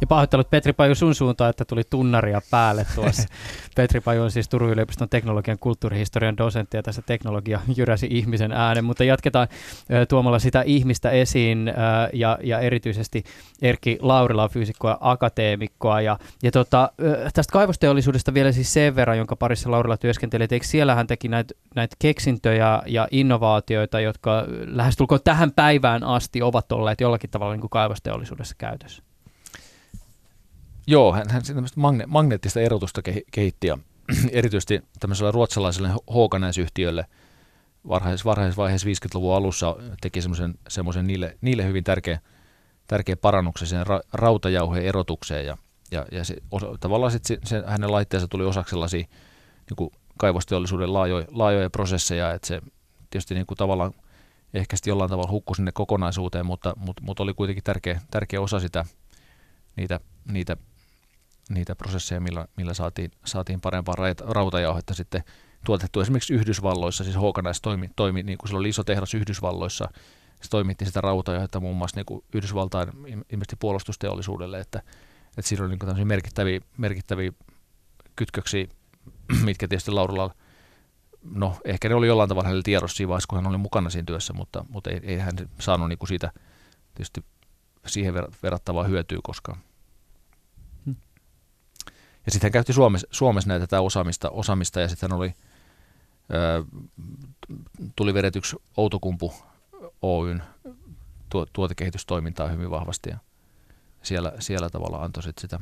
Ja pahoittelut Petri Paju sun suuntaan, että tuli tunnaria päälle tuossa. Petri Paju on siis Turun yliopiston teknologian kulttuurihistorian dosentti ja tässä teknologia jyräsi ihmisen äänen, mutta jatketaan tuomalla sitä ihmistä esiin ja, ja erityisesti Erkki Laurila fyysikkoa ja akateemikkoa. Ja, ja tota, tästä kaivosteollisuudesta vielä siis sen verran, jonka parissa Laurila työskenteli, että eikö siellä hän teki näitä näit keksintöjä ja innovaatioita, jotka lähestulkoon tähän päivään asti ovat olleet jollakin tavalla niin kuin kaivosteollisuudessa käytössä? Joo, hän, hän tämmöistä magne, magneettista erotusta kehitti ja erityisesti tämmöisellä ruotsalaiselle Håkanäs-yhtiölle varhais, varhaisvaiheessa 50-luvun alussa teki semmoisen, semmoisen niille, niille hyvin tärkeä, tärkeä parannuksen sen ra, rautajauheen erotukseen ja, ja, ja se, osa, tavallaan sit se, se, hänen laitteensa tuli osaksi sellaisia niin kuin kaivosteollisuuden laajoja, laajoja prosesseja, että se tietysti niin kuin tavallaan ehkä sitten jollain tavalla hukkui sinne kokonaisuuteen, mutta, mutta, mutta oli kuitenkin tärkeä, tärkeä osa sitä, niitä, niitä niitä prosesseja, millä, millä saatiin, saatiin parempaa rautajauhetta sitten tuotettu. Esimerkiksi Yhdysvalloissa, siis Håkanais toimi, toimi niin kuin sillä oli iso tehdas Yhdysvalloissa, se toimitti sitä rautajauhetta muun muassa niin kuin Yhdysvaltain ilmeisesti puolustusteollisuudelle, että, että siinä oli niin kuin merkittäviä, merkittäviä kytköksiä, mitkä tietysti Laurilla no ehkä ne oli jollain tavalla hänellä tiedossa siinä vaiheessa, kun hän oli mukana siinä työssä, mutta, mutta ei, ei hän saanut niin kuin siitä tietysti siihen verrattavaa hyötyä koskaan. Ja sitten hän käytti Suomessa, Suomessa näitä tätä osaamista, osaamista ja sitten oli, ää, tuli vedetyksi Outokumpu Oyn tuo, tuotekehitystoimintaa hyvin vahvasti ja siellä, siellä tavalla antoi sit sitä,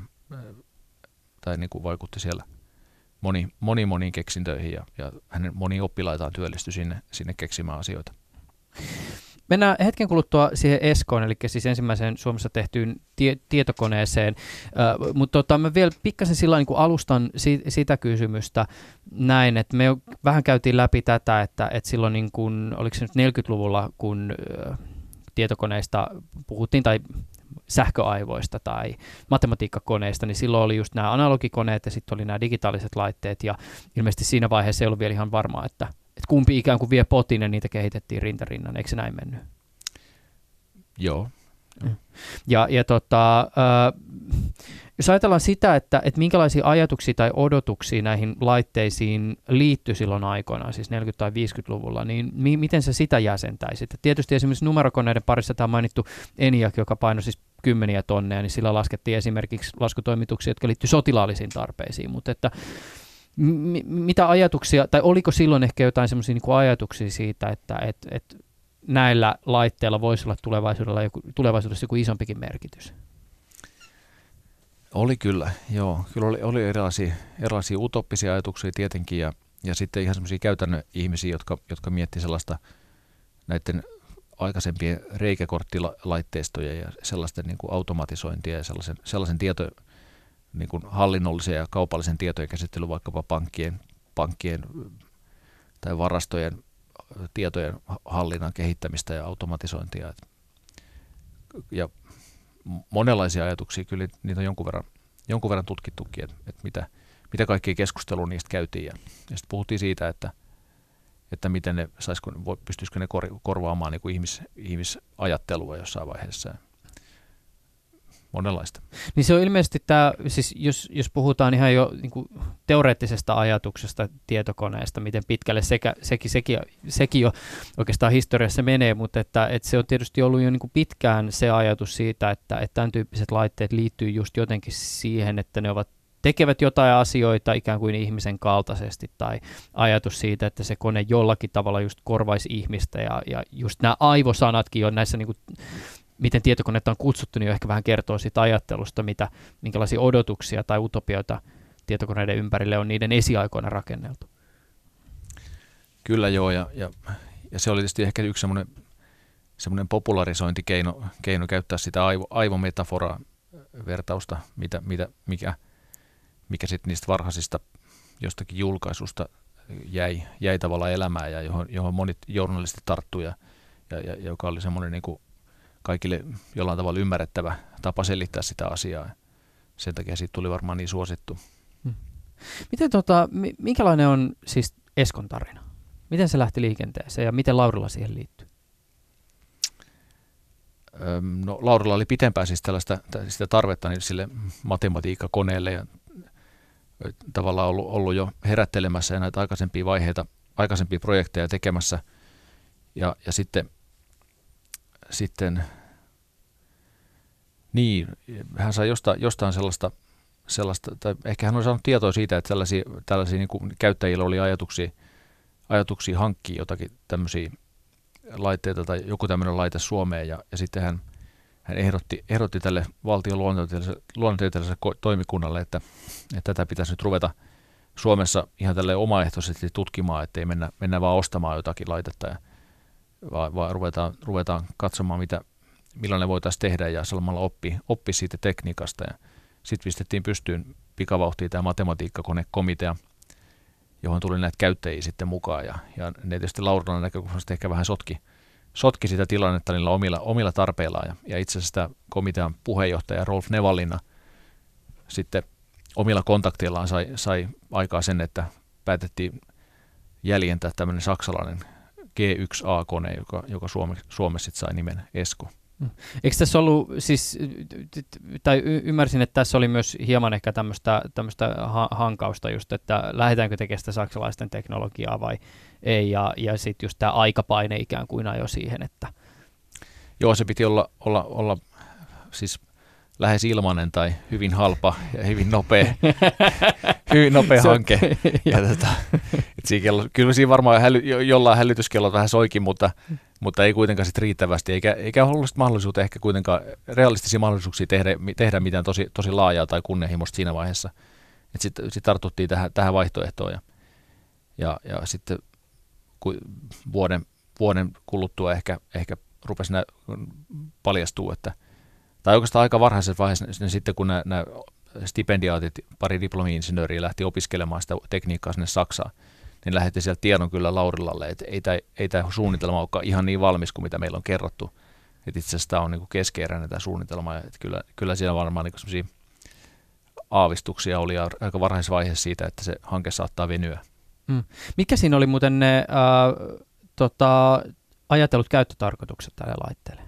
tai niin kuin vaikutti siellä moni, moni moniin keksintöihin ja, ja hänen moni oppilaitaan työllistyi sinne, sinne keksimään asioita. Mennään hetken kuluttua siihen Eskoon, eli siis ensimmäiseen Suomessa tehtyyn tie- tietokoneeseen, uh, mutta tota, mä vielä pikkasen sillä niin alustan si- sitä kysymystä näin, että me vähän käytiin läpi tätä, että, että silloin niin kuin, oliko se nyt 40-luvulla, kun uh, tietokoneista puhuttiin, tai sähköaivoista tai matematiikkakoneista, niin silloin oli just nämä analogikoneet ja sitten oli nämä digitaaliset laitteet ja ilmeisesti siinä vaiheessa ei ollut vielä ihan varmaa, että että kumpi ikään kuin vie potin ja niitä kehitettiin rintarinnan, eikö se näin mennyt? Joo. Ja, ja tota, äh, jos ajatellaan sitä, että, että minkälaisia ajatuksia tai odotuksia näihin laitteisiin liittyi silloin aikoinaan, siis 40- tai 50-luvulla, niin mi- miten se sitä jäsentäisi? Että tietysti esimerkiksi numerokoneiden parissa tämä mainittu ENIAC, joka painoi siis kymmeniä tonneja, niin sillä laskettiin esimerkiksi laskutoimituksia, jotka liittyivät sotilaallisiin tarpeisiin, mutta että M- mitä ajatuksia, tai oliko silloin ehkä jotain semmoisia niin ajatuksia siitä, että et, et näillä laitteilla voisi olla tulevaisuudella joku, tulevaisuudessa joku isompikin merkitys? Oli kyllä, joo. Kyllä oli, oli erilaisia, erilaisia utoppisia ajatuksia tietenkin ja, ja sitten ihan semmoisia käytännön ihmisiä, jotka, jotka miettii sellaista näiden aikaisempien reikäkorttilaitteistoja ja sellaisten niin kuin automatisointia ja sellaisen, sellaisen tieto, niin kuin hallinnollisen ja kaupallisen tietojen käsittely vaikkapa pankkien, pankkien tai varastojen tietojen hallinnan kehittämistä ja automatisointia. Ja monenlaisia ajatuksia, kyllä niitä on jonkun verran, jonkun verran tutkittukin, että, että mitä, mitä kaikkia keskustelua niistä käytiin. Ja, ja sitten puhuttiin siitä, että, että miten ne, saisiko, pystyisikö ne kor, korvaamaan niin kuin ihmis, ihmisajattelua jossain vaiheessa monenlaista. Niin se on ilmeisesti tämä, siis jos, jos puhutaan ihan jo niin kuin teoreettisesta ajatuksesta tietokoneesta, miten pitkälle sekä, sekin, sekin, sekin jo oikeastaan historiassa menee, mutta että, että se on tietysti ollut jo niin kuin pitkään se ajatus siitä, että, että tämän tyyppiset laitteet liittyy just jotenkin siihen, että ne ovat tekevät jotain asioita ikään kuin ihmisen kaltaisesti tai ajatus siitä, että se kone jollakin tavalla just korvaisi ihmistä ja, ja just nämä aivosanatkin on näissä niin kuin miten tietokonetta on kutsuttu, niin ehkä vähän kertoo siitä ajattelusta, mitä, minkälaisia odotuksia tai utopioita tietokoneiden ympärille on niiden esiaikoina rakenneltu. Kyllä joo, ja, ja, ja se oli tietysti ehkä yksi semmoinen, semmoinen popularisointikeino keino käyttää sitä aivo, aivometaforaa, vertausta, mitä, mitä, mikä, mikä sitten niistä varhaisista jostakin julkaisusta jäi, jäi tavallaan elämään ja johon, johon monet journalistit tarttuivat ja, ja, ja joka oli semmoinen niin kuin kaikille jollain tavalla ymmärrettävä tapa selittää sitä asiaa. Sen takia siitä tuli varmaan niin suosittu. Hmm. Miten tota, minkälainen on siis Eskon tarina? Miten se lähti liikenteeseen ja miten Laurilla siihen liittyy? No, Laurilla oli pitempään siis tällaista sitä tarvetta niin sille matematiikkakoneelle ja tavallaan ollut, ollut jo herättelemässä ja näitä aikaisempia vaiheita, aikaisempia projekteja tekemässä. Ja, ja sitten, sitten niin, hän sai jostain, jostain sellaista, sellaista, tai ehkä hän on saanut tietoa siitä, että tällaisia, tällaisia niin kuin käyttäjillä oli ajatuksia, ajatuksia hankkia jotakin tämmöisiä laitteita tai joku tämmöinen laite Suomeen ja, ja sitten hän, hän ehdotti, ehdotti tälle valtion luonnontieteelliselle toimikunnalle, että, että tätä pitäisi nyt ruveta Suomessa ihan tälle omaehtoisesti tutkimaan, ettei mennä, mennä vaan ostamaan jotakin laitetta, ja, vaan, vaan ruvetaan, ruvetaan katsomaan, mitä, millainen voitaisiin tehdä ja samalla oppi, oppi siitä tekniikasta. Sitten pistettiin pystyyn pikavauhtiin tämä matematiikkakonekomitea, johon tuli näitä käyttäjiä sitten mukaan. Ja, ja ne tietysti Laurilan näkökulmasta ehkä vähän sotki, sotki sitä tilannetta niillä omilla, omilla tarpeillaan. Ja, ja itse asiassa komitean puheenjohtaja Rolf Nevalina sitten omilla kontakteillaan sai, sai aikaa sen, että päätettiin jäljentää tämmöinen saksalainen G1A-kone, joka, joka Suomessa, Suomessa sai nimen Esko. Mm. Eikö tässä ollut, siis, tai ymmärsin, että tässä oli myös hieman ehkä tämmöistä, tämmöistä hankausta just, että lähdetäänkö tekemään sitä saksalaisten teknologiaa vai ei, ja, ja sitten just tämä aikapaine ikään kuin ajo siihen, että... Joo, se piti olla, olla, olla siis lähes ilmainen tai hyvin halpa ja hyvin nopea, hyvin nopea hanke. Ja tota, et siinä kello, kyllä siinä varmaan häly, jollain hälytyskello vähän soikin, mutta, mutta ei kuitenkaan sit riittävästi, eikä, eikä ollut mahdollisuutta ehkä kuitenkaan realistisia mahdollisuuksia tehdä, tehdä mitään tosi, tosi laajaa tai kunnianhimoista siinä vaiheessa. Sitten sit tartuttiin tähän, tähän vaihtoehtoon ja, ja, ja sitten ku, vuoden, vuoden kuluttua ehkä, ehkä rupesi nä, paljastuu, että – tai oikeastaan aika varhaisessa vaiheessa niin sitten, kun nämä, nämä stipendiaatit, pari diplomi-insinööriä lähti opiskelemaan sitä tekniikkaa sinne Saksaan, niin lähetti sieltä tiedon kyllä Laurilalle, että ei tämä, ei tämä suunnitelma olekaan ihan niin valmis kuin mitä meillä on kerrottu. Että itse asiassa tämä on niin keskeeräinen tämä suunnitelma, että kyllä, kyllä siellä varmaan niin aavistuksia oli aika varhaisessa vaiheessa siitä, että se hanke saattaa venyä. Mm. Mikä siinä oli muuten ne äh, tota, ajatellut käyttötarkoitukset tälle laitteelle?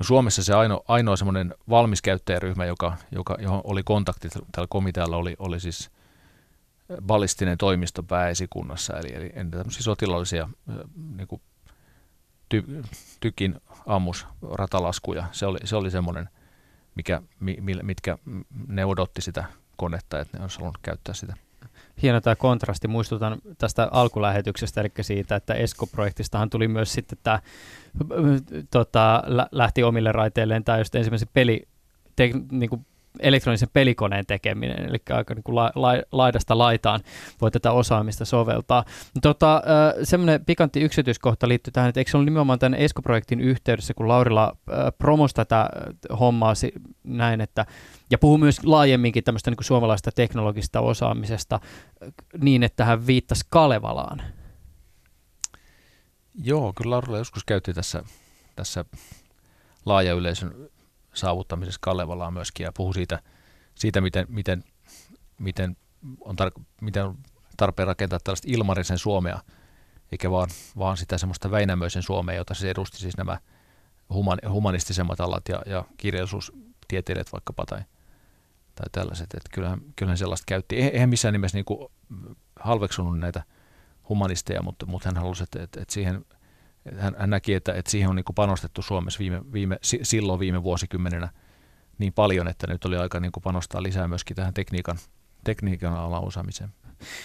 No Suomessa se ainoa, ainoa semmoinen valmis käyttäjäryhmä, joka, joka, johon oli kontakti tällä komitealla, oli, oli siis ballistinen toimisto pääesikunnassa, eli, eli tämmöisiä sotilaallisia niin kuin ty, tykin ammus ratalaskuja. Se oli, se oli semmoinen, mikä, mitkä ne odotti sitä konetta, että ne olisi halunnut käyttää sitä hieno tämä kontrasti. Muistutan tästä alkulähetyksestä, eli siitä, että Esko-projektistahan tuli myös sitten tämä, tota, lähti omille raiteilleen tämä just ensimmäisen peli, te, niin kuin elektronisen pelikoneen tekeminen, eli aika niin kuin la, la, laidasta laitaan voi tätä osaamista soveltaa. Tota, semmoinen pikantti yksityiskohta liittyy tähän, että eikö se ollut nimenomaan tämän ESCO-projektin yhteydessä, kun Laurilla promosi tätä hommaa näin, että, ja puhuu myös laajemminkin tämmöistä niin kuin suomalaista teknologista osaamisesta niin, että hän viittasi Kalevalaan. Joo, kyllä Laurilla joskus käytti tässä, tässä laaja yleisön saavuttamisessa Kalevalaa myöskin ja puhui siitä, siitä miten, miten, miten, on tar- miten on tarpeen rakentaa tällaista ilmarisen Suomea, eikä vaan, vaan sitä semmoista Väinämöisen Suomea, jota se edusti siis nämä human, humanistisemmat alat ja, ja kirjallisuustieteilijät vaikkapa tai, tai tällaiset. Että kyllähän, kyllähän sellaista käytti. Eihän missään nimessä niin kuin halveksunut näitä humanisteja, mutta, mutta hän halusi, että, että, että siihen – hän, hän näki, että, että siihen on niin panostettu Suomessa viime, viime, silloin viime vuosikymmenenä niin paljon, että nyt oli aika niin panostaa lisää myöskin tähän tekniikan, tekniikan alan osaamiseen.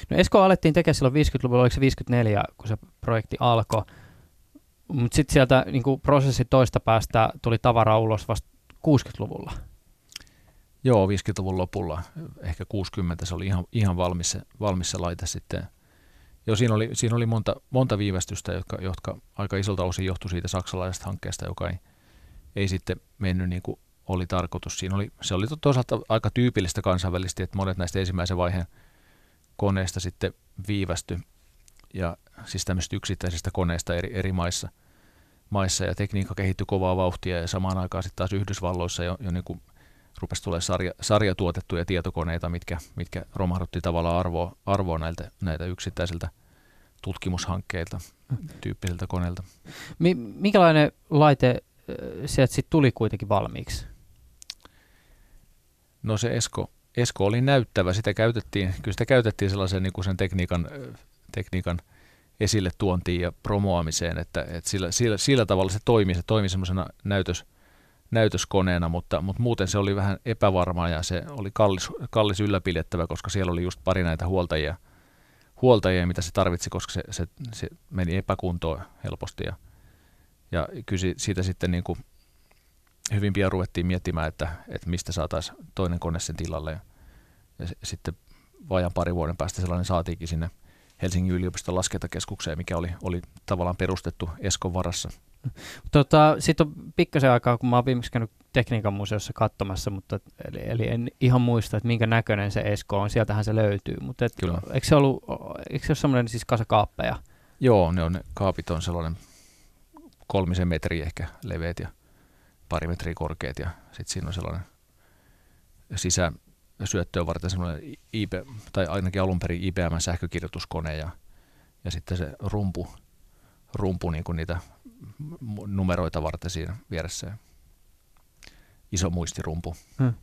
No Esko alettiin tekemään silloin 50-luvulla, oliko se 54, kun se projekti alkoi, mutta sitten sieltä niin prosessi toista päästä tuli tavara ulos vasta 60-luvulla. Joo, 50-luvun lopulla, ehkä 60, se oli ihan, ihan valmis, valmis se laite sitten – Joo, siinä oli, siinä oli monta, monta viivästystä, jotka, jotka aika isolta osin johtui siitä saksalaisesta hankkeesta, joka ei, ei sitten mennyt niin kuin oli tarkoitus. Siinä oli, se oli toisaalta aika tyypillistä kansainvälisesti, että monet näistä ensimmäisen vaiheen koneista sitten viivästy, ja siis tämmöisistä yksittäisistä koneista eri, eri maissa, maissa, ja tekniikka kehittyi kovaa vauhtia, ja samaan aikaan sitten taas Yhdysvalloissa jo, jo niin kuin rupesi tulemaan sarja, sarjatuotettuja tietokoneita, mitkä, mitkä romahdutti tavallaan arvoa, arvoa näiltä, näitä yksittäisiltä tutkimushankkeilta tyyppisiltä koneilta. Mi- minkälainen laite sieltä sitten tuli kuitenkin valmiiksi? No se Esko, Esko oli näyttävä, sitä käytettiin, kyllä sitä käytettiin sellaisen niin kuin sen tekniikan, tekniikan esille tuontiin ja promoamiseen, että, että sillä, sillä, sillä, tavalla se toimi, se toimi semmoisena näytös, näytöskoneena, mutta, mutta muuten se oli vähän epävarmaa ja se oli kallis, kallis ylläpidettävä, koska siellä oli just pari näitä huoltajia, huoltajia mitä se tarvitsi, koska se, se, se meni epäkuntoon helposti ja, ja kyllä siitä sitten niin kuin hyvin pian ruvettiin miettimään, että, että mistä saataisiin toinen kone sen tilalle. Ja, ja sitten vajan pari vuoden päästä sellainen saatiinkin sinne Helsingin yliopiston laskentakeskukseen, mikä oli, oli tavallaan perustettu Eskon varassa – Tota, Sitten on pikkasen aikaa, kun mä oon viimeksi käynyt tekniikan museossa katsomassa, mutta, eli, eli en ihan muista, että minkä näköinen se Esko on. Sieltähän se löytyy. Mutta et, Kyllä. Eikö se, ollut, eikö se ole semmoinen siis kasa kaappeja? Joo, ne on, ne kaapit on sellainen kolmisen metriä ehkä leveät ja pari metriä korkeat ja sitten siinä on sellainen sisä syöttöön varten semmoinen IP, tai ainakin alun perin IBM-sähkökirjoituskone ja, ja sitten se rumpu, rumpu niin kuin niitä numeroita varten siinä vieressä. Iso muistirumpu. Hmm.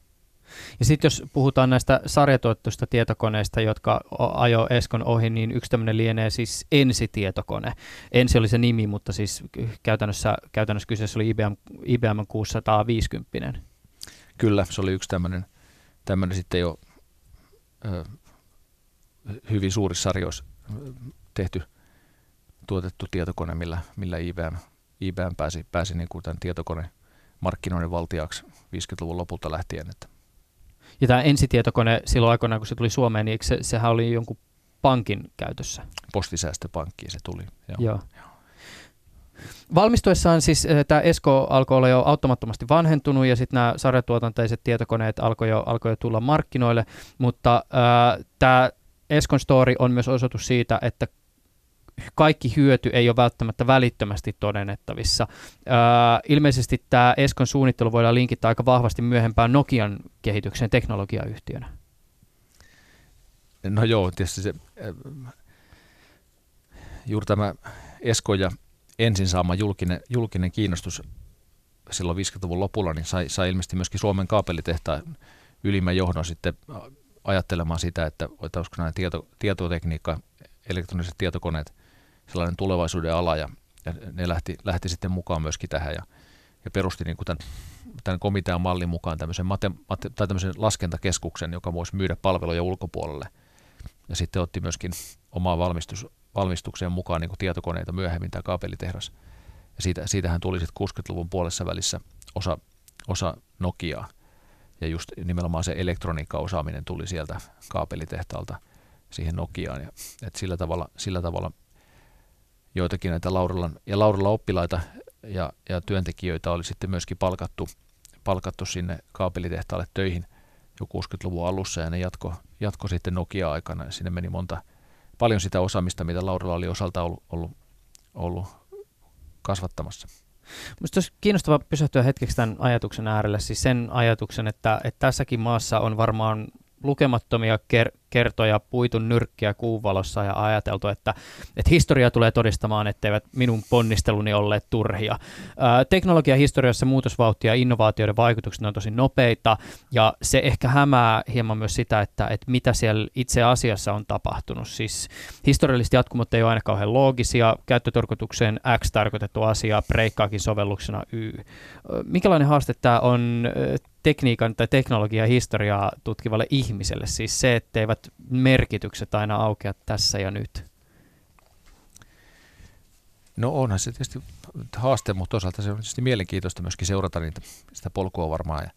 Ja sitten jos puhutaan näistä sarjatuottuista tietokoneista, jotka ajo Eskon ohi, niin yksi tämmöinen lienee siis ensitietokone. Ensi oli se nimi, mutta siis käytännössä, käytännössä kyseessä oli IBM, IBM 650. Kyllä, se oli yksi tämmöinen, tämmöinen sitten jo ö, hyvin suurissa sarjoissa tehty – tuotettu tietokone, millä, millä IBM, IBM pääsi, pääsi niin kuin tämän tietokone markkinoiden valtiaksi 50-luvun lopulta lähtien. Että. Ja tämä ensitietokone silloin aikoinaan, kun se tuli Suomeen, niin se, sehän oli jonkun pankin käytössä? Postisäästöpankkiin se tuli, joo. joo. Valmistuessaan siis äh, tämä Esko alkoi olla jo automattomasti vanhentunut ja sitten nämä sarjatuotanteiset tietokoneet alkoi jo, alkoi jo tulla markkinoille, mutta äh, tämä Eskon story on myös osoitus siitä, että kaikki hyöty ei ole välttämättä välittömästi todennettavissa. Öö, ilmeisesti tämä Eskon suunnittelu voidaan linkittää aika vahvasti myöhempään Nokian kehitykseen teknologiayhtiönä. No joo, tietysti se, juuri tämä Esko ja ensin saama julkinen, julkinen kiinnostus silloin 50-luvun lopulla, niin sai, sai ilmeisesti myöskin Suomen kaapelitehtaan ylimmän johdon sitten ajattelemaan sitä, että olisiko nämä tieto, tietotekniikka, elektroniset tietokoneet sellainen tulevaisuuden ala ja, ja ne lähti, lähti sitten mukaan myöskin tähän ja, ja perusti niin kuin tämän, tämän komitean mallin mukaan tämmöisen, mate, mate, tai tämmöisen laskentakeskuksen, joka voisi myydä palveluja ulkopuolelle. Ja sitten otti myöskin omaa valmistus, valmistukseen mukaan niin kuin tietokoneita myöhemmin tämä kaapelitehdas. Ja siitä, siitähän tuli sitten 60-luvun puolessa välissä osa, osa Nokiaa. Ja just nimenomaan se elektroniikka-osaaminen tuli sieltä kaapelitehtaalta siihen Nokiaan. Ja, et sillä, tavalla, sillä tavalla joitakin näitä Laurilan, ja Laurilla oppilaita ja, ja työntekijöitä oli sitten myöskin palkattu, palkattu sinne kaapelitehtaalle töihin jo 60-luvun alussa ja ne jatko, jatko sitten Nokia-aikana sinne meni monta, paljon sitä osaamista, mitä Laurilla oli osalta ollut, ollut, ollut kasvattamassa. Minusta olisi kiinnostavaa pysähtyä hetkeksi tämän ajatuksen äärelle, siis sen ajatuksen, että, että tässäkin maassa on varmaan lukemattomia ker- kertoja puitu nyrkkiä kuuvalossa ja ajateltu, että, että historia tulee todistamaan, etteivät minun ponnisteluni olleet turhia. Ää, teknologian historiassa muutosvauhtia ja innovaatioiden vaikutukset on tosi nopeita ja se ehkä hämää hieman myös sitä, että, että mitä siellä itse asiassa on tapahtunut. Siis historialliset jatkumot ei ole aina kauhean loogisia, käyttötarkoitukseen X tarkoitettu asia, breikkaakin sovelluksena Y. Mikälainen haaste tämä on tekniikan tai teknologian historiaa tutkivalle ihmiselle, siis se, etteivät merkitykset aina aukea tässä ja nyt? No onhan se tietysti haaste, mutta toisaalta se on tietysti mielenkiintoista myöskin seurata niitä, sitä polkua varmaan. Ja,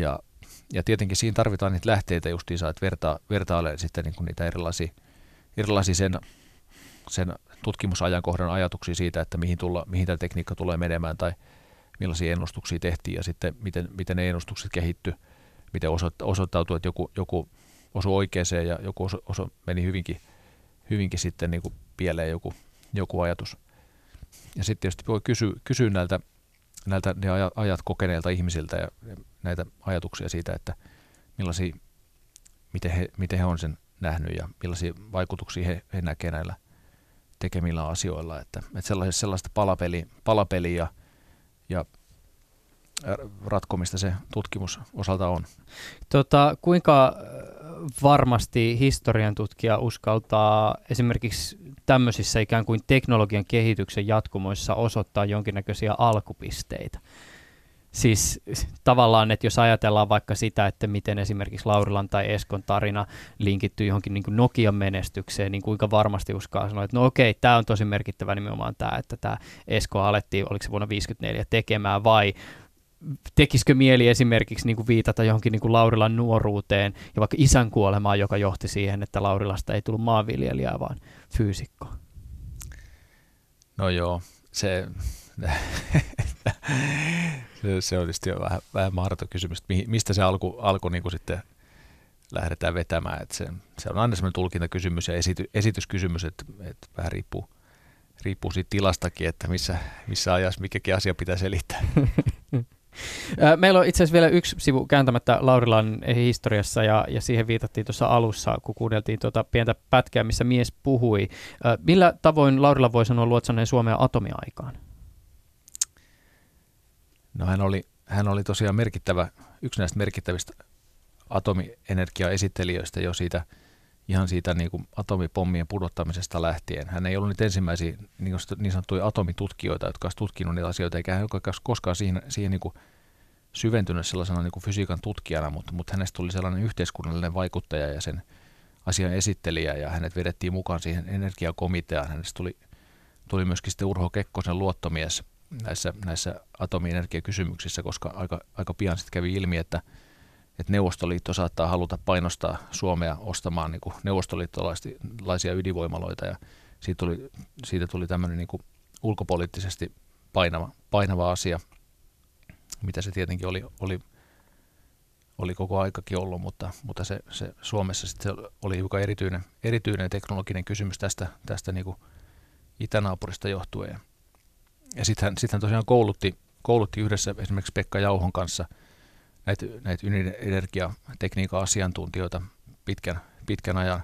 ja, ja tietenkin siinä tarvitaan niitä lähteitä justiinsa, että verta, vertailee sitten niin kuin niitä erilaisia, erilaisia sen, sen tutkimusajankohdan ajatuksia siitä, että mihin, tulla, mihin tämä tekniikka tulee menemään tai – millaisia ennustuksia tehtiin ja sitten miten, miten ne ennustukset kehitty, miten osoittautui, että joku, joku osui oikeeseen ja joku osu, osu, meni hyvinkin, hyvinkin sitten niin kuin pieleen joku, joku ajatus. Ja sitten tietysti voi kysyä, kysyä näiltä, näiltä ne ajat kokeneilta ihmisiltä ja näitä ajatuksia siitä, että millaisia, miten he, miten he on sen nähnyt ja millaisia vaikutuksia he, he näkevät näillä, tekemillä asioilla. Että, että sellaista palapeli, palapeliä ja ratkomista se tutkimus osalta on. Tota, kuinka varmasti historian tutkija uskaltaa esimerkiksi tämmöisissä ikään kuin teknologian kehityksen jatkumoissa osoittaa jonkinnäköisiä alkupisteitä? Siis tavallaan, että jos ajatellaan vaikka sitä, että miten esimerkiksi Laurilan tai Eskon tarina linkittyy johonkin niin kuin Nokian menestykseen, niin kuinka varmasti uskaa sanoa, että no okei, tämä on tosi merkittävä nimenomaan tämä, että tämä Esko alettiin, oliko se vuonna 1954 tekemään, vai tekisikö mieli esimerkiksi niin kuin viitata johonkin niin kuin Laurilan nuoruuteen ja vaikka isän kuolemaan, joka johti siihen, että Laurilasta ei tullut maanviljelijää, vaan fyysikko? No joo, se, se, se on tietysti jo vähän, vähän mahdoton kysymys, että mistä se alku, alku niin kuin sitten lähdetään vetämään. Että se, se on aina semmoinen tulkintakysymys ja esity, esityskysymys, että, että vähän riippuu, riippuu siitä tilastakin, että missä, missä ajassa mikäkin asia pitää selittää. Meillä on itse asiassa vielä yksi sivu kääntämättä Laurilan historiassa ja, ja siihen viitattiin tuossa alussa, kun kuunneltiin tuota pientä pätkää, missä mies puhui. Millä tavoin Laurila voi sanoa luotsaneen Suomea atomiaikaan? No hän oli, hän oli tosiaan merkittävä, yksi näistä merkittävistä atomienergiaesittelijöistä jo siitä, ihan siitä niin kuin atomipommien pudottamisesta lähtien. Hän ei ollut nyt ensimmäisiä niin, niin sanottuja atomitutkijoita, jotka olisivat tutkinut niitä asioita, eikä hän ole koskaan siihen, siihen niin kuin syventynyt sellaisena niin kuin fysiikan tutkijana, mutta, mutta hänestä tuli sellainen yhteiskunnallinen vaikuttaja ja sen asian esittelijä, ja hänet vedettiin mukaan siihen energiakomiteaan. Hänestä tuli, tuli myöskin sitten Urho Kekkosen luottomies näissä, näissä atomienergiakysymyksissä, koska aika, aika pian sitten kävi ilmi, että, että Neuvostoliitto saattaa haluta painostaa Suomea ostamaan niin neuvostoliittolaisia ydinvoimaloita ja siitä tuli, siitä tuli tämmöinen niin ulkopoliittisesti painava, painava asia, mitä se tietenkin oli, oli, oli koko aikakin ollut, mutta, mutta se, se Suomessa sitten oli hiukan erityinen, erityinen teknologinen kysymys tästä, tästä niin itänaapurista johtuen. Ja sitten hän, sit hän tosiaan koulutti, koulutti yhdessä esimerkiksi Pekka Jauhon kanssa näitä, näitä ydinenergiatekniikan asiantuntijoita pitkän, pitkän ajan,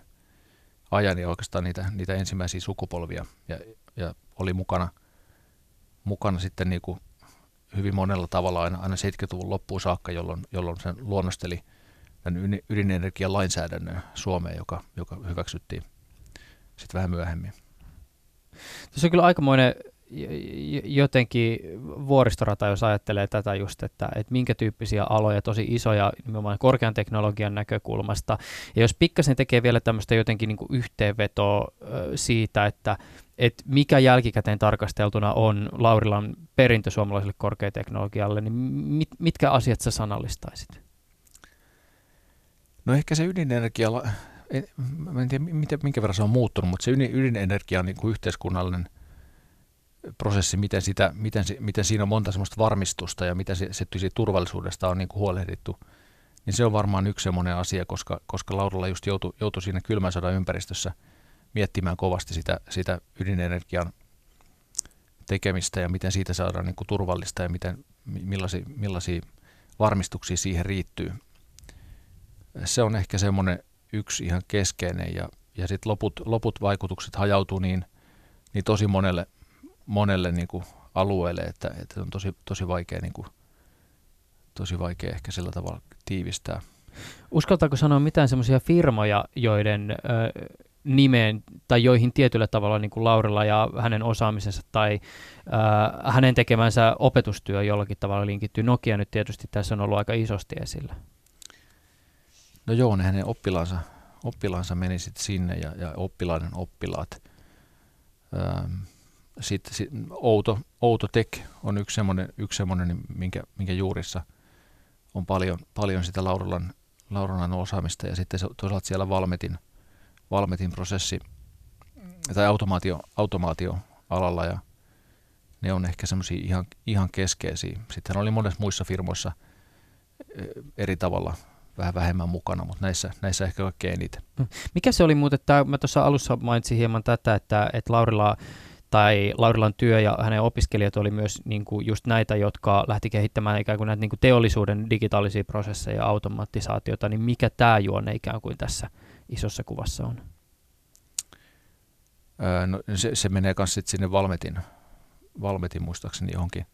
ajan ja oikeastaan niitä, niitä ensimmäisiä sukupolvia ja, ja oli mukana, mukana sitten niin kuin hyvin monella tavalla aina, aina 70-luvun loppuun saakka, jolloin, jolloin sen luonnosteli tämän ydinenergian lainsäädännön Suomeen, joka, joka hyväksyttiin sitten vähän myöhemmin. Tässä on kyllä aikamoinen jotenkin vuoristorata, jos ajattelee tätä just, että, että minkä tyyppisiä aloja, tosi isoja nimenomaan korkean teknologian näkökulmasta. Ja jos pikkasen tekee vielä tämmöistä jotenkin niin kuin yhteenvetoa siitä, että, että mikä jälkikäteen tarkasteltuna on Laurilan perintö suomalaiselle korkeateknologialle, niin mit, mitkä asiat sä sanallistaisit? No ehkä se ydinenergia, mä en tiedä minkä verran se on muuttunut, mutta se ydinenergia on niin kuin yhteiskunnallinen – prosessi, miten, sitä, miten, miten siinä on monta semmoista varmistusta ja miten se, se turvallisuudesta on niin kuin huolehdittu, niin se on varmaan yksi semmoinen asia, koska, koska Laurilla just joutui, joutui siinä kylmän sodan ympäristössä miettimään kovasti sitä, sitä ydinenergian tekemistä ja miten siitä saadaan niin kuin turvallista ja miten, millaisia, millaisia varmistuksia siihen riittyy. Se on ehkä semmoinen yksi ihan keskeinen ja, ja sitten loput, loput vaikutukset hajautuu niin, niin tosi monelle monelle niin kuin alueelle, että, että on tosi, tosi vaikea niin kuin, tosi vaikea ehkä sillä tavalla tiivistää. Uskaltaako sanoa mitään semmoisia firmoja, joiden ö, nimeen tai joihin tietyllä tavalla niin kuin Laurilla ja hänen osaamisensa tai ö, hänen tekemänsä opetustyö jollakin tavalla linkittyy. Nokia nyt tietysti tässä on ollut aika isosti esillä. No joo, ne hänen oppilaansa, oppilaansa meni sitten sinne ja, ja oppilaiden oppilaat. Ähm, sitten sit, outo, outo Tech on yksi semmoinen, yksi semmoinen minkä, minkä juurissa on paljon, paljon sitä Lauralan, Lauralan osaamista ja sitten toisaalta siellä Valmetin, Valmetin prosessi tai automaatio, automaatioalalla ja ne on ehkä semmoisia ihan, ihan keskeisiä. Sitten oli monessa muissa firmoissa e, eri tavalla vähän vähemmän mukana, mutta näissä, näissä ehkä kaikkein eniten. Mikä se oli muuten, että mä tuossa alussa mainitsin hieman tätä, että, että Laurilla tai Laurilan työ ja hänen opiskelijat oli myös niin kuin just näitä, jotka lähti kehittämään ikään kuin näitä niin kuin teollisuuden digitaalisia prosesseja ja automatisaatiota, niin mikä tämä juonne ikään kuin tässä isossa kuvassa on? No, se, se menee myös sinne Valmetin, Valmetin muistaakseni johonkin,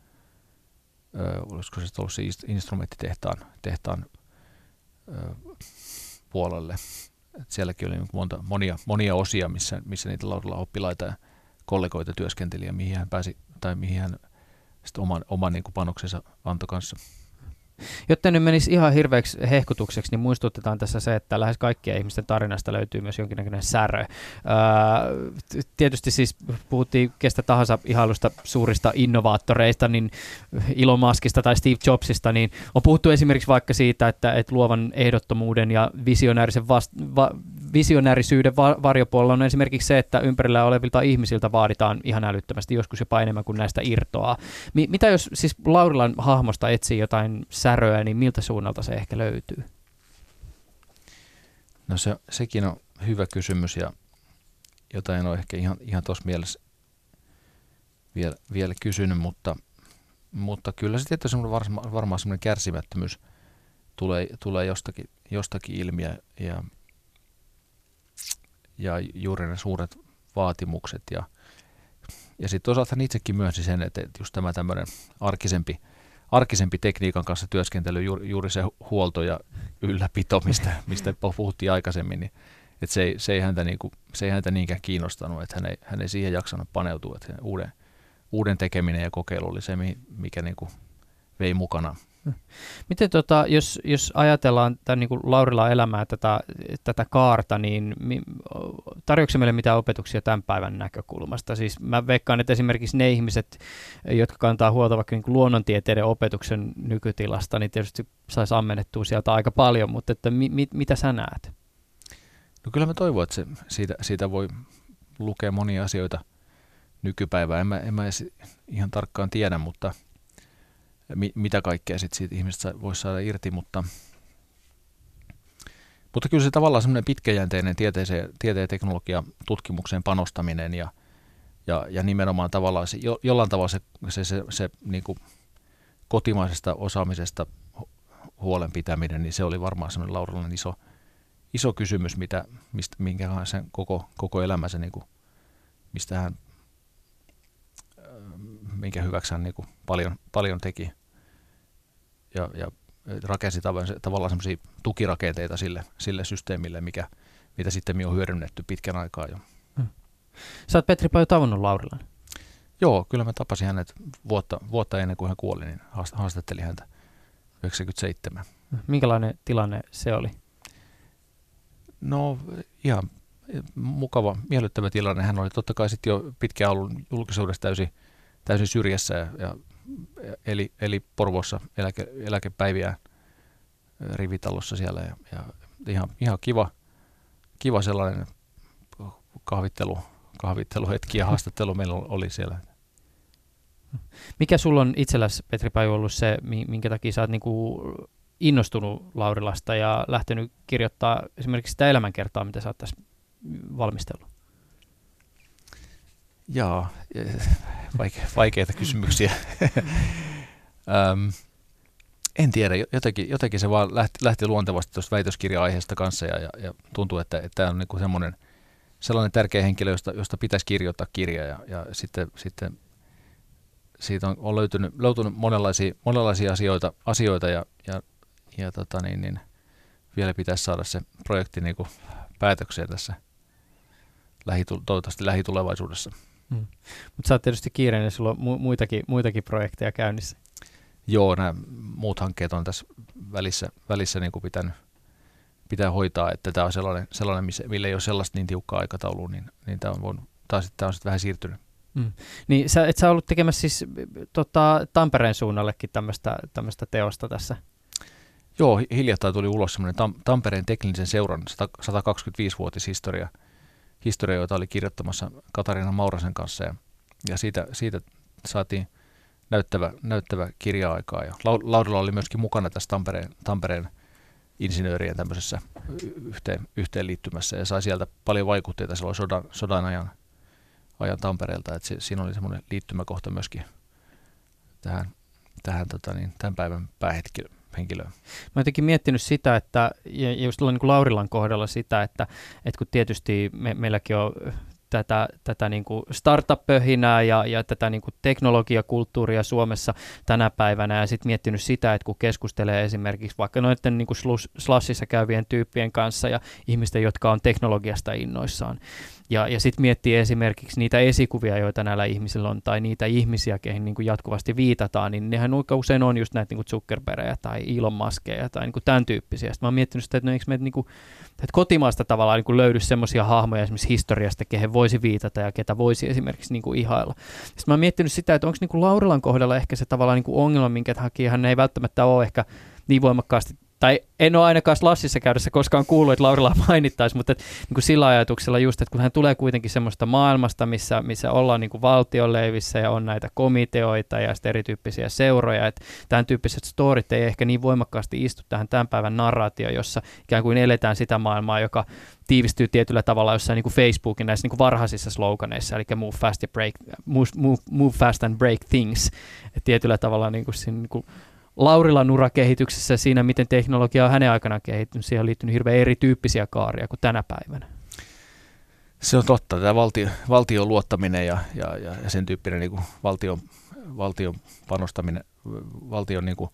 öö, olisiko se ollut se instrumenttitehtaan tehtaan, öö, puolelle. Et sielläkin oli monta, monia, monia osia, missä, missä niitä laudalla oppilaita ja kollegoita työskenteli ja mihin hän pääsi, tai mihin hän oman, oman niin panoksensa antoi kanssa. Jotta nyt menisi ihan hirveäksi hehkutukseksi, niin muistutetaan tässä se, että lähes kaikkien ihmisten tarinasta löytyy myös jonkinnäköinen särö. Öö, tietysti siis puhuttiin kestä tahansa ihailusta suurista innovaattoreista, niin Elon Muskista tai Steve Jobsista, niin on puhuttu esimerkiksi vaikka siitä, että, että luovan ehdottomuuden ja visionäärisen vast, va, visionäärisyyden varjopuolella on esimerkiksi se, että ympärillä olevilta ihmisiltä vaaditaan ihan älyttömästi, joskus jopa enemmän kuin näistä irtoaa. Mi- mitä jos siis Laurilan hahmosta etsii jotain säröä, niin miltä suunnalta se ehkä löytyy? No se, sekin on hyvä kysymys ja jota en ole ehkä ihan, ihan tuossa mielessä vielä, vielä kysynyt, mutta, mutta kyllä se tietysti varma, varmaan semmoinen kärsimättömyys tulee, tulee jostakin, jostakin ilmiä ja, ja juuri ne suuret vaatimukset ja, ja sitten toisaalta itsekin myönsi sen, että just tämä tämmöinen arkisempi arkisempi tekniikan kanssa työskentely, juuri, juuri se huolto ja ylläpito, mistä, mistä puhuttiin aikaisemmin, niin että se, ei, se, ei häntä niinku, se ei häntä niinkään kiinnostanut, että hän ei, hän ei siihen jaksanut paneutua, että uuden, uuden tekeminen ja kokeilu oli se, mikä niinku vei mukana Miten tota, jos, jos ajatellaan tämän niin Laurilla elämää tätä, tätä kaarta, niin tarjoako meille mitään opetuksia tämän päivän näkökulmasta? Siis mä veikkaan, että esimerkiksi ne ihmiset, jotka kantaa huolta vaikka niin luonnontieteiden opetuksen nykytilasta, niin tietysti saisi ammennettua sieltä aika paljon, mutta että mi, mi, mitä sä näet? No kyllä mä toivon, että se, siitä, siitä voi lukea monia asioita nykypäivää. En mä, en mä edes ihan tarkkaan tiedä, mutta – mi, mitä kaikkea sit siitä ihmistä voisi saada irti, mutta, mutta kyllä se tavallaan semmoinen pitkäjänteinen tieteeseen, tieteen ja teknologian tutkimukseen panostaminen ja, ja, ja nimenomaan tavallaan se, jo, jollain tavalla se, se, se, se niin kuin kotimaisesta osaamisesta huolen pitäminen, niin se oli varmaan semmoinen Laurilan iso, iso kysymys, mitä, mistä, minkä hän sen koko, koko elämänsä, niin kuin, mistä hän, minkä hyväksi hän niin kuin paljon, paljon teki ja, ja rakensi tavallaan semmoisia tukirakenteita sille, sille systeemille, mikä, mitä sitten on hyödynnetty pitkän aikaa jo. Hmm. Sä oot Petri paljon tavannut Laurilan. Joo, kyllä mä tapasin hänet vuotta, vuotta ennen kuin hän kuoli, niin haastattelin häntä 97. Minkälainen tilanne se oli? No ihan mukava, miellyttävä tilanne. Hän oli totta kai sitten jo pitkään ollut julkisuudessa täysin, täysin syrjässä ja, ja eli, eli Porvossa eläke, eläkepäiviä rivitalossa siellä ja, ja ihan, ihan kiva, kiva sellainen kahvittelu, kahvitteluhetki ja haastattelu meillä oli siellä. Mikä sulla on itselläsi, Petri Paju, ollut se, minkä takia sä oot niinku innostunut Laurilasta ja lähtenyt kirjoittaa esimerkiksi sitä elämänkertaa, mitä sä oot tässä valmistellut? Jaa, vaike, vaikeita kysymyksiä. Öm, en tiedä, jotenkin, jotenkin se vaan lähti, lähti luontevasti tuosta väitöskirja-aiheesta kanssa ja, ja, ja tuntuu, että, että tämä on niin semmoinen sellainen tärkeä henkilö, josta, josta pitäisi kirjoittaa kirja ja, ja sitten, sitten siitä on, on löytynyt, löytynyt monenlaisia, monenlaisia asioita, asioita ja, ja, ja tota niin, niin, vielä pitäisi saada se projekti niin kuin päätökseen tässä lähitu, toivottavasti lähitulevaisuudessa. Mm. Mutta sä oot tietysti kiireinen, sulla on mu- muitakin, muitakin projekteja käynnissä. Joo, nämä muut hankkeet on tässä välissä, välissä niin kuin pitänyt, pitää hoitaa, että tämä on sellainen, sellainen missä, millä ei ole sellaista niin tiukkaa aikataulua, niin, niin tämä on, voinut, taas, tämä on sitten vähän siirtynyt. Mm. Niin sä, et sä ollut tekemässä siis tota, Tampereen suunnallekin tämmöistä teosta tässä? Joo, hiljattain tuli ulos semmoinen Tam- Tampereen teknillisen seuran 125-vuotishistoria – historia, jota oli kirjoittamassa Katarina Maurasen kanssa ja, ja siitä, siitä saatiin näyttävä, näyttävä kirja-aikaa. Ja Laudella oli myöskin mukana tässä Tampereen, Tampereen insinöörien tämmöisessä yhteen, yhteenliittymässä ja sai sieltä paljon vaikutteita silloin sodan, sodan ajan, ajan Tampereelta. Et se, siinä oli semmoinen liittymäkohta myöskin tähän, tähän tota niin, tämän päivän päähetkilöön henkilöä. Mä oon jotenkin miettinyt sitä, että, ja just niin kuin Laurilan kohdalla sitä, että, että kun tietysti me, meilläkin on tätä, tätä niin kuin startup-pöhinää ja, ja tätä niin kuin teknologiakulttuuria Suomessa tänä päivänä ja sitten miettinyt sitä, että kun keskustelee esimerkiksi vaikka noiden niin kuin slashissa käyvien tyyppien kanssa ja ihmisten, jotka on teknologiasta innoissaan, ja, ja sitten miettii esimerkiksi niitä esikuvia, joita näillä ihmisillä on, tai niitä ihmisiä, keihin niin kuin jatkuvasti viitataan, niin nehän usein on just näitä niin kuin tai Elon tai niin kuin tämän tyyppisiä. Sitten mä oon miettinyt sitä, että no eikö meitä niin kuin, että kotimaasta tavallaan niin kuin löydy semmoisia hahmoja esimerkiksi historiasta, kehen voisi viitata ja ketä voisi esimerkiksi niin kuin ihailla. Sitten mä oon miettinyt sitä, että onko niin Laurilan kohdalla ehkä se tavallaan niin kuin ongelma, minkä takia hän ei välttämättä ole ehkä niin voimakkaasti tai en ole ainakaan Slassissa käydessä koskaan kuullut, että Laurila mainittaisi, mutta et, niin kuin sillä ajatuksella just, että kun hän tulee kuitenkin semmoista maailmasta, missä, missä ollaan niin kuin valtionleivissä ja on näitä komiteoita ja sitten erityyppisiä seuroja, että tämän tyyppiset storit ei ehkä niin voimakkaasti istu tähän tämän päivän narraatioon, jossa ikään kuin eletään sitä maailmaa, joka tiivistyy tietyllä tavalla jossain niin kuin Facebookin näissä niin kuin varhaisissa sloganeissa, eli move fast, break, move, move, move fast and break things. Et tietyllä tavalla niin kuin siinä, niin kuin Laurilan urakehityksessä siinä, miten teknologia on hänen aikanaan kehittynyt, siihen on liittynyt hirveän erityyppisiä kaaria kuin tänä päivänä. Se on totta, tämä valtio, valtion luottaminen ja, ja, ja, ja sen tyyppinen niin kuin valtion, valtion panostaminen, valtion niin kuin,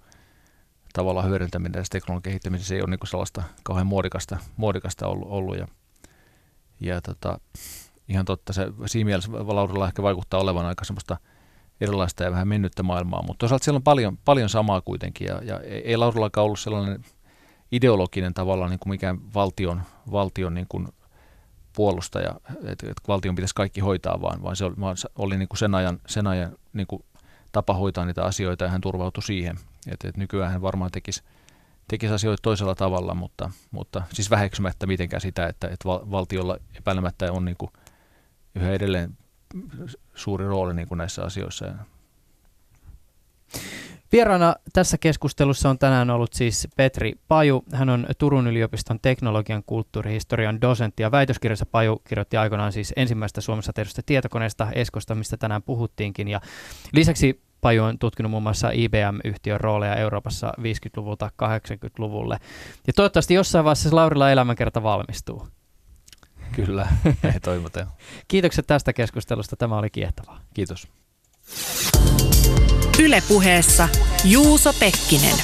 tavallaan hyödyntäminen tässä teknologian kehittämisessä ei ole niin kuin sellaista kauhean muodikasta, muodikasta ollut. ollut ja, ja tota, ihan totta, se siinä mielessä Laurilla ehkä vaikuttaa olevan aika semmoista – erilaista ja vähän mennyttä maailmaa, mutta toisaalta siellä on paljon, paljon samaa kuitenkin, ja, ja ei Laurillakaan ollut sellainen ideologinen tavalla niin kuin mikään valtion, valtion niin kuin puolustaja, että, että valtion pitäisi kaikki hoitaa, vaan, vaan se oli, vaan oli niin kuin sen ajan, sen ajan niin kuin tapa hoitaa niitä asioita ja hän turvautui siihen. Että, että nykyään hän varmaan tekisi, tekisi asioita toisella tavalla, mutta, mutta siis väheksymättä mitenkään sitä, että, että valtiolla epäilemättä on niin kuin yhä edelleen suuri rooli niin kuin näissä asioissa. Vieraana tässä keskustelussa on tänään ollut siis Petri Paju. Hän on Turun yliopiston teknologian kulttuurihistorian dosentti ja väitöskirjassa Paju kirjoitti aikoinaan siis ensimmäistä Suomessa tehdystä tietokoneesta Eskosta, mistä tänään puhuttiinkin. Ja lisäksi Paju on tutkinut muun muassa IBM-yhtiön rooleja Euroopassa 50-luvulta 80-luvulle. Ja toivottavasti jossain vaiheessa Laurilla elämänkerta valmistuu. Kyllä, ei toivotaan. Kiitokset tästä keskustelusta, tämä oli kiehtovaa. Kiitos. Ylepuheessa Juuso Pekkinen.